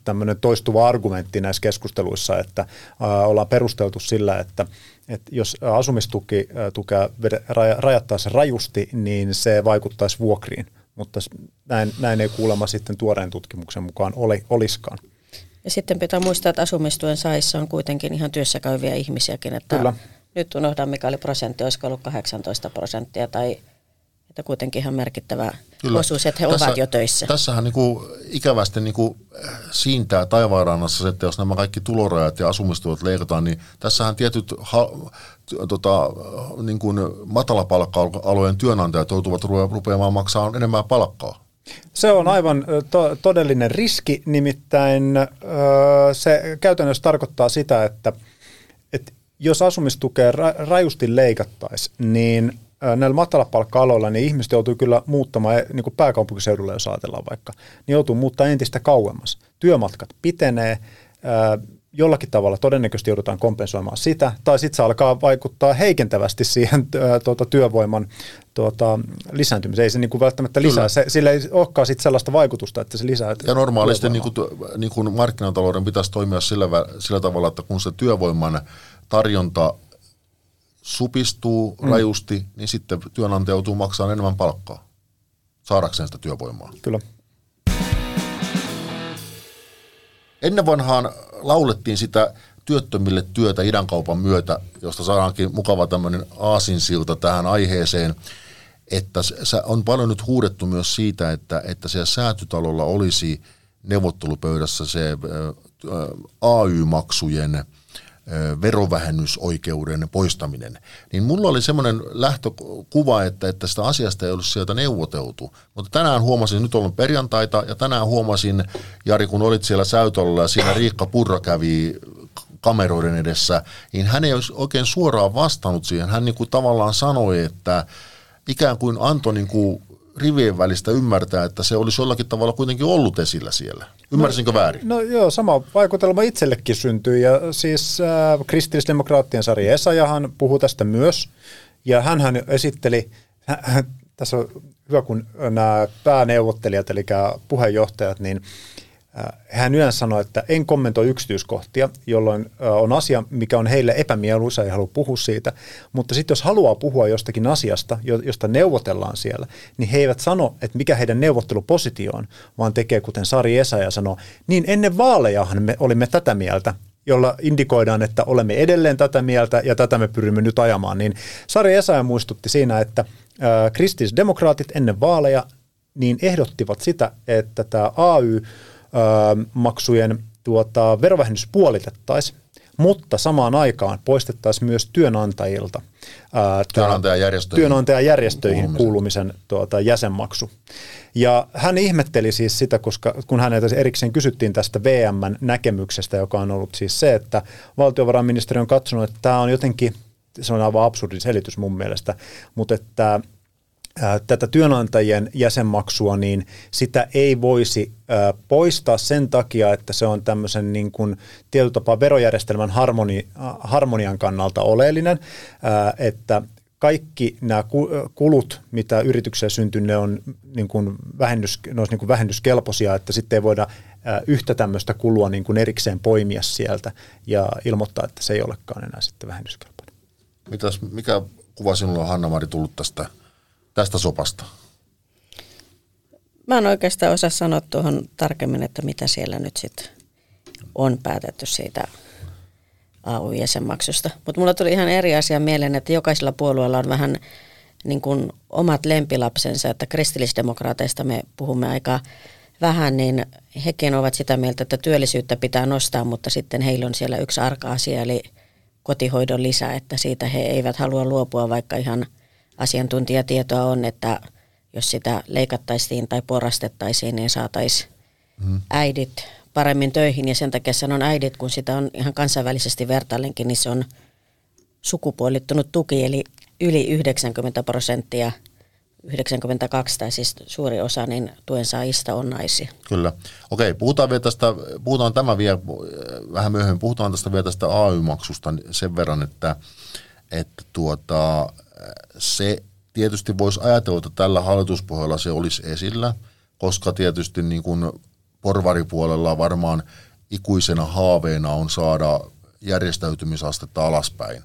tämmöinen toistuva argumentti näissä keskusteluissa, että ää, ollaan perusteltu sillä, että, että jos asumistuki tukea rajattaisiin rajusti, niin se vaikuttaisi vuokriin. Mutta näin, näin ei kuulemma sitten tuoreen tutkimuksen mukaan oli, oliskaan. Ja sitten pitää muistaa, että asumistuen saissa on kuitenkin ihan työssä käyviä ihmisiäkin, että Kyllä nyt unohdan mikä oli prosentti, olisiko ollut 18 prosenttia tai että kuitenkin ihan merkittävä Kyllä. osuus, että he Tässä, ovat jo töissä. Tässähän niin kuin ikävästi niin kuin siintää taivaanrannassa se, että jos nämä kaikki tulorajat ja asumistuot leikataan, niin tässähän tietyt ha, tota, niin kuin matalapalkka-alojen työnantajat joutuvat rupeamaan maksaa enemmän palkkaa. Se on aivan to- todellinen riski, nimittäin ö, se käytännössä tarkoittaa sitä, että – jos asumistukea rajusti leikattaisiin, niin näillä matalapalkka-aloilla niin ihmiset joutuu kyllä muuttamaan, eh, niin kuin pääkaupunkiseudulla jos ajatellaan vaikka, niin joutuu muuttaa entistä kauemmas. Työmatkat pitenee, jollakin tavalla todennäköisesti joudutaan kompensoimaan sitä, tai sitten se alkaa vaikuttaa heikentävästi siihen tuota, työvoiman tuota, lisääntymiseen. Ei se niin kuin välttämättä lisää, se, sillä ei olekaan sit sellaista vaikutusta, että se lisää Ja normaalisti niin kuin, niin kuin markkinatalouden pitäisi toimia sillä, sillä tavalla, että kun se työvoiman tarjonta supistuu mm. rajusti, niin sitten työnantaja joutuu maksamaan enemmän palkkaa saadakseen sitä työvoimaa. Kyllä. Ennen vanhaan laulettiin sitä työttömille työtä idänkaupan myötä, josta saadaankin mukava tämmöinen aasinsilta tähän aiheeseen, että on paljon nyt huudettu myös siitä, että, että siellä säätytalolla olisi neuvottelupöydässä se AY-maksujen – verovähennysoikeuden poistaminen, niin mulla oli semmoinen lähtökuva, että, että sitä asiasta ei ollut sieltä neuvoteltu. Mutta tänään huomasin, nyt on perjantaita, ja tänään huomasin, Jari, kun olit siellä Säytolla ja siinä Riikka Purra kävi kameroiden edessä, niin hän ei olisi oikein suoraan vastannut siihen. Hän niin kuin tavallaan sanoi, että ikään kuin antoi niin kuin rivien välistä ymmärtää, että se olisi jollakin tavalla kuitenkin ollut esillä siellä. Ymmärsinkö no, väärin? No joo, sama vaikutelma itsellekin syntyi. Ja siis äh, kristillisdemokraattien Sari Esajahan puhui tästä myös. Ja hän esitteli, hän, tässä on hyvä kun nämä pääneuvottelijat, eli puheenjohtajat, niin hän yleensä sanoi, että en kommentoi yksityiskohtia, jolloin on asia, mikä on heille epämieluisa, ei halua puhua siitä. Mutta sitten jos haluaa puhua jostakin asiasta, josta neuvotellaan siellä, niin he eivät sano, että mikä heidän neuvottelupositio on, vaan tekee kuten Sari Esa ja sanoo, niin ennen vaalejahan me olimme tätä mieltä, jolla indikoidaan, että olemme edelleen tätä mieltä ja tätä me pyrimme nyt ajamaan. Niin Sari Esa muistutti siinä, että kristillisdemokraatit ennen vaaleja niin ehdottivat sitä, että tämä AY maksujen tuota, verovähennys puolitettaisiin, mutta samaan aikaan poistettaisiin myös työnantajilta ää, Työnantajajärjestöihin. työnantajajärjestöihin Kuulumisen. kuulumisen tuota, jäsenmaksu. Ja hän ihmetteli siis sitä, koska kun häneltä erikseen kysyttiin tästä VMn näkemyksestä, joka on ollut siis se, että valtiovarainministeriö on katsonut, että tämä on jotenkin, se on aivan absurdi selitys mun mielestä, mutta että tätä työnantajien jäsenmaksua, niin sitä ei voisi poistaa sen takia, että se on tämmöisen niin kuin tietyllä tapaa verojärjestelmän harmoni, harmonian kannalta oleellinen, että kaikki nämä ku- kulut, mitä yritykseen syntyy, ne on niin kuin vähennys, ne olisi niin kuin vähennyskelpoisia, että sitten ei voida yhtä tämmöistä kulua niin kuin erikseen poimia sieltä ja ilmoittaa, että se ei olekaan enää sitten vähennyskelpoinen. Mitäs, mikä kuva sinulla on, Hanna-Mari, tullut tästä, tästä sopasta? Mä en oikeastaan osaa sanoa tuohon tarkemmin, että mitä siellä nyt sitten on päätetty siitä AU-jäsenmaksusta. Mutta mulla tuli ihan eri asia mieleen, että jokaisella puolueella on vähän niin kuin omat lempilapsensa, että kristillisdemokraateista me puhumme aika vähän, niin hekin ovat sitä mieltä, että työllisyyttä pitää nostaa, mutta sitten heillä on siellä yksi arka asia, eli kotihoidon lisä, että siitä he eivät halua luopua, vaikka ihan asiantuntijatietoa on, että jos sitä leikattaisiin tai porrastettaisiin, niin saataisiin mm. äidit paremmin töihin. Ja sen takia sanon äidit, kun sitä on ihan kansainvälisesti vertaillenkin, niin se on sukupuolittunut tuki, eli yli 90 prosenttia, 92 tai siis suuri osa, niin tuen saajista on naisia. Kyllä. Okei, puhutaan vielä tästä, puhutaan tämä vielä äh, vähän myöhemmin, puhutaan tästä vielä tästä AY-maksusta sen verran, että, että tuota, se tietysti voisi ajatella, että tällä hallituspohjalla se olisi esillä, koska tietysti niin kuin porvaripuolella varmaan ikuisena haaveena on saada järjestäytymisastetta alaspäin.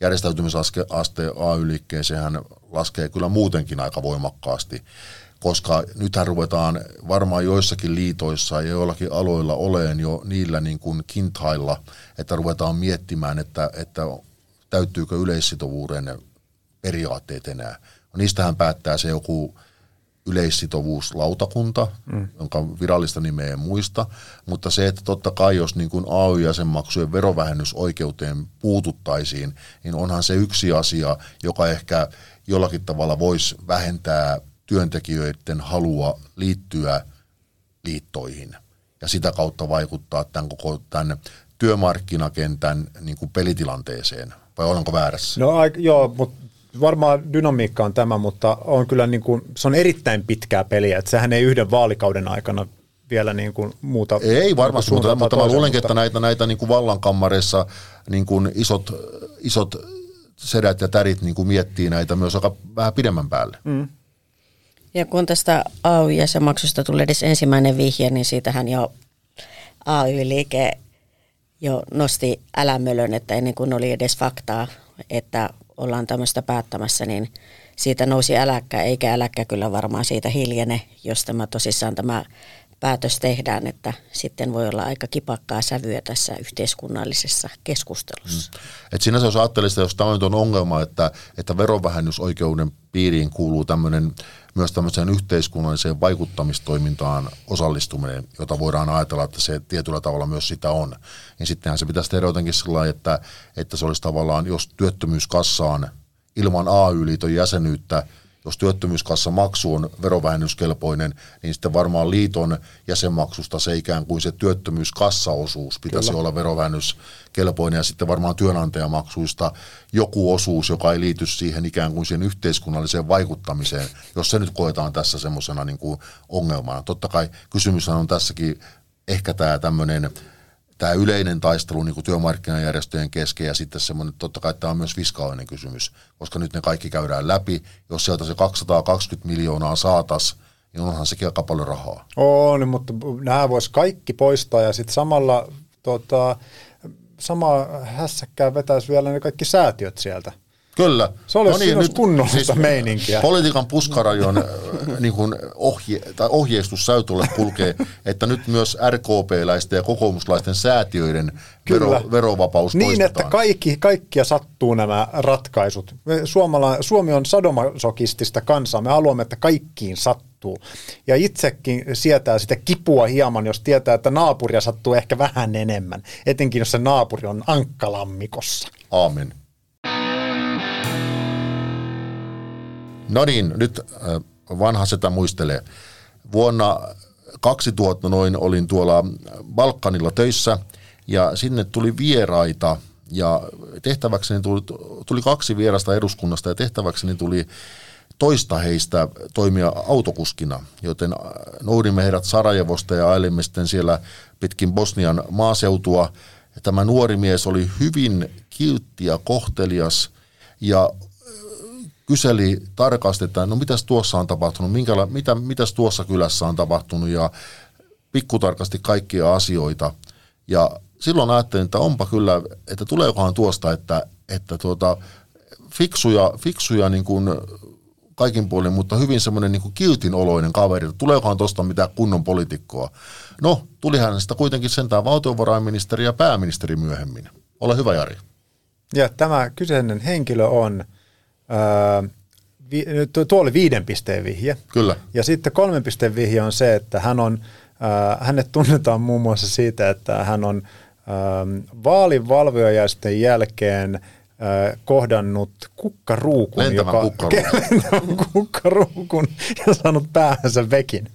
Järjestäytymisaste AY-liikkeeseen laskee kyllä muutenkin aika voimakkaasti, koska nythän ruvetaan varmaan joissakin liitoissa ja joillakin aloilla oleen jo niillä niin kuin kintailla, että ruvetaan miettimään, että, että täyttyykö yleissitovuuden periaatteet enää. Niistähän päättää se joku yleissitovuuslautakunta, mm. jonka virallista nimeä en muista, mutta se, että totta kai jos niin kuin AY-jäsenmaksujen verovähennysoikeuteen puututtaisiin, niin onhan se yksi asia, joka ehkä jollakin tavalla voisi vähentää työntekijöiden halua liittyä liittoihin ja sitä kautta vaikuttaa tämän koko tämän työmarkkinakentän niin kuin pelitilanteeseen. Vai olenko väärässä? No joo, mutta varmaan dynamiikka on tämä, mutta on kyllä niin kuin, se on erittäin pitkää peliä, että sehän ei yhden vaalikauden aikana vielä niin kuin muuta. Ei varmasti, mutta, mutta mä luulenkin, että näitä, näitä niin kuin vallankammareissa niin kuin isot, isot sedät ja tärit niin kuin miettii näitä myös aika vähän pidemmän päälle. Mm. Ja kun tästä AY-jäsenmaksusta tuli edes ensimmäinen vihje, niin siitähän jo AY-liike jo nosti älämölön, että ennen kuin oli edes faktaa, että ollaan tämmöistä päättämässä, niin siitä nousi äläkkä, eikä äläkkä kyllä varmaan siitä hiljene, jos tämä tosissaan tämä päätös tehdään, että sitten voi olla aika kipakkaa sävyä tässä yhteiskunnallisessa keskustelussa. Mm. Et sinänsä jos ajattelisi, jos tämä on ongelma, että, että verovähennysoikeuden piiriin kuuluu tämmöinen, myös tämmöiseen yhteiskunnalliseen vaikuttamistoimintaan osallistuminen, jota voidaan ajatella, että se tietyllä tavalla myös sitä on, niin sittenhän se pitäisi tehdä jotenkin sillä että, että se olisi tavallaan, jos työttömyyskassaan ilman AY-liiton jäsenyyttä jos työttömyyskassa maksu on verovähennyskelpoinen, niin sitten varmaan liiton jäsenmaksusta se ikään kuin se työttömyyskassaosuus pitäisi Kyllä. olla verovähennyskelpoinen ja sitten varmaan työnantajamaksuista joku osuus, joka ei liity siihen ikään kuin siihen yhteiskunnalliseen vaikuttamiseen, jos se nyt koetaan tässä semmoisena niin kuin ongelmana. Totta kai kysymys on tässäkin ehkä tämä tämmöinen tämä yleinen taistelu niin kuin työmarkkinajärjestöjen kesken ja sitten semmoinen, totta kai tämä on myös fiskaalinen kysymys, koska nyt ne kaikki käydään läpi. Jos sieltä se 220 miljoonaa saatas, niin onhan sekin aika paljon rahaa. On, mutta nämä voisi kaikki poistaa ja sitten samalla tota, sama hässäkkää vetäisi vielä ne kaikki säätiöt sieltä. Kyllä. Se olisi, no niin, nyt, kunnollista siis meininkiä. Politiikan puskarajon niin kuin ohje, tai ohjeistus säytölle kulkee, että nyt myös RKP-läisten ja kokoomuslaisten säätiöiden vero, verovapaus Niin, poistetaan. että kaikki, kaikkia sattuu nämä ratkaisut. Suomala, Suomi on sadomasokistista kansaa. Me haluamme, että kaikkiin sattuu. Ja itsekin sietää sitä kipua hieman, jos tietää, että naapuria sattuu ehkä vähän enemmän. Etenkin, jos se naapuri on ankkalammikossa. Aamen. No niin, nyt äh, vanha setä muistelee. Vuonna 2000 noin olin tuolla Balkanilla töissä ja sinne tuli vieraita ja tehtäväkseni tuli, tuli kaksi vierasta eduskunnasta ja tehtäväkseni tuli toista heistä toimia autokuskina, joten äh, noudimme heidät Sarajevosta ja ailimme sitten siellä pitkin Bosnian maaseutua. Tämä nuori mies oli hyvin kiltti ja kohtelias ja kyseli tarkasti, että no mitäs tuossa on tapahtunut, minkäla, mitä, mitäs tuossa kylässä on tapahtunut ja pikkutarkasti kaikkia asioita. Ja silloin ajattelin, että onpa kyllä, että tuleekohan tuosta, että, että tuota, fiksuja, fiksuja niin kuin kaikin puolin, mutta hyvin semmoinen niin kiltin oloinen kaveri, että tuleekohan tuosta mitään kunnon poliitikkoa. No, tulihan sitä kuitenkin sentään valtiovarainministeri ja pääministeri myöhemmin. Ole hyvä, Jari. Ja tämä kyseinen henkilö on tuo oli viiden pisteen vihje. Kyllä. Ja sitten kolmen pisteen vihje on se, että hän on, hänet tunnetaan muun muassa siitä, että hän on vaalivalvojaisten jälkeen kohdannut kukkaruukun, Lentävän joka, kukkaruukun. kukkaruukun ja saanut päähänsä vekin.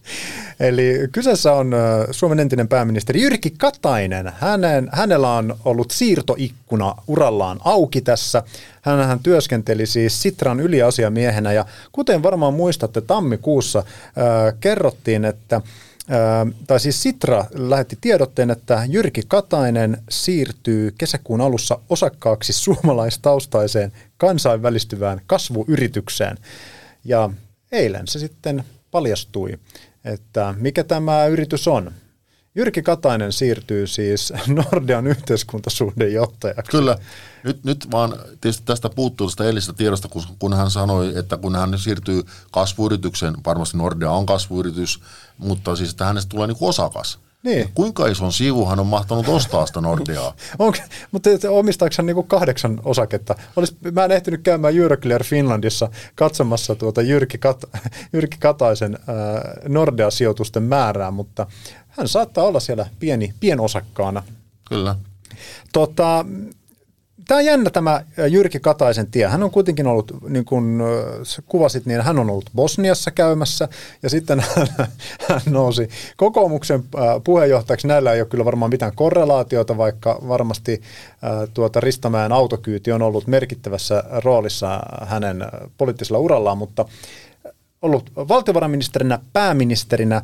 Eli kyseessä on Suomen entinen pääministeri Jyrki Katainen. Hänen, hänellä on ollut siirtoikkuna urallaan auki tässä. Hänhän työskenteli siis Sitran yliasiamiehenä ja kuten varmaan muistatte, tammikuussa äh, kerrottiin, että tai siis Sitra lähetti tiedotteen, että Jyrki Katainen siirtyy kesäkuun alussa osakkaaksi suomalaistaustaiseen kansainvälistyvään kasvuyritykseen. Ja eilen se sitten paljastui, että mikä tämä yritys on. Jyrki Katainen siirtyy siis Nordean yhteiskuntasuhdejohtajaksi. Kyllä. Nyt, nyt vaan tietysti tästä puuttuu tästä eilisestä tiedosta, kun, kun hän sanoi, että kun hän siirtyy kasvuyrityksen, varmasti Nordea on kasvuyritys, mutta siis että hänestä tulee niin osakas. Niin. Kuinka ison sivu hän on mahtanut ostaa sitä Nordeaa? Onko, mutta omistaako hän niinku kahdeksan osaketta? Olis, mä en ehtinyt käymään Euroclear Finlandissa katsomassa tuota Jyrki, Kat, Jyrki Kataisen äh, Nordea-sijoitusten määrää, mutta hän saattaa olla siellä pieni, pienosakkaana. Kyllä. Tota, Tämä on jännä tämä Jyrki Kataisen tie. Hän on kuitenkin ollut, niin kuin kuvasit, niin hän on ollut Bosniassa käymässä ja sitten hän, hän nousi kokoomuksen puheenjohtajaksi. Näillä ei ole kyllä varmaan mitään korrelaatiota, vaikka varmasti tuota Ristamäen autokyyti on ollut merkittävässä roolissa hänen poliittisella urallaan, mutta ollut valtiovarainministerinä, pääministerinä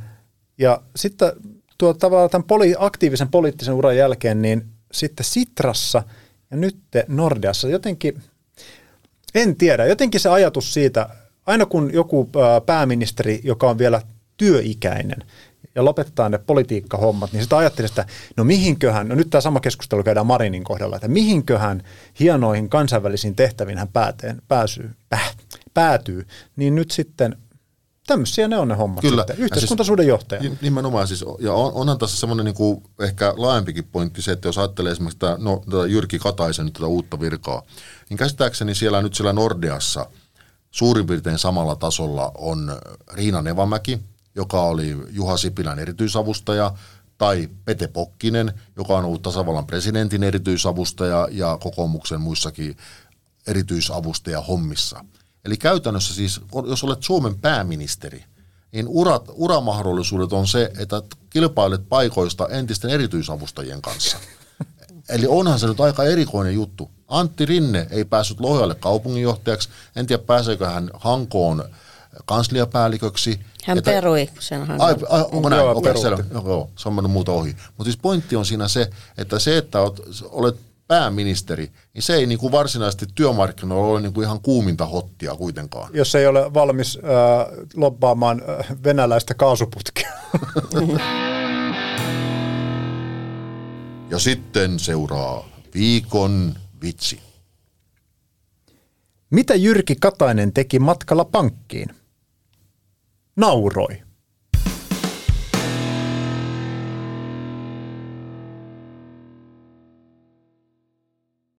ja sitten tuo, tavallaan tämän poli, aktiivisen poliittisen uran jälkeen, niin sitten Sitrassa – ja nyt Nordeassa jotenkin, en tiedä, jotenkin se ajatus siitä, aina kun joku pääministeri, joka on vielä työikäinen, ja lopetetaan ne politiikkahommat, niin sitä ajattelin, että no mihinköhän, no nyt tämä sama keskustelu käydään Marinin kohdalla, että mihinköhän hienoihin kansainvälisiin tehtäviin hän pääteen, pääsyy, pää, päätyy, niin nyt sitten Tämmöisiä ne on ne hommat Kyllä. sitten. Yhteiskuntasuuden siis, johtaja. Nimenomaan siis, ja on, onhan tässä semmoinen niin kuin ehkä laajempikin pointti se, että jos ajattelee esimerkiksi tätä, no, tätä Jyrki Kataisen tätä uutta virkaa, niin käsittääkseni siellä nyt siellä Nordeassa suurin piirtein samalla tasolla on Riina Nevamäki, joka oli Juha Sipilän erityisavustaja, tai Pete Pokkinen, joka on ollut tasavallan presidentin erityisavustaja ja kokoomuksen muissakin erityisavustaja hommissa – Eli käytännössä siis, jos olet Suomen pääministeri, niin urat, uramahdollisuudet on se, että kilpailet paikoista entisten erityisavustajien kanssa. Eli onhan se nyt aika erikoinen juttu. Antti Rinne ei päässyt Lohjalle kaupunginjohtajaksi. En tiedä, pääseekö hän Hankoon kansliapäälliköksi. Hän että, perui sen Hankoon. Ai, ai, onko näin? Okei, okay, selvä. Joo, se on mennyt muuta ohi. Mutta siis pointti on siinä se, että se, että olet, olet pääministeri, niin se ei niin kuin varsinaisesti työmarkkinoilla ole niin kuin ihan kuuminta hottia kuitenkaan. Jos ei ole valmis äh, lobbaamaan äh, venäläistä kaasuputkea. ja sitten seuraa viikon vitsi. Mitä Jyrki Katainen teki matkalla pankkiin? Nauroi.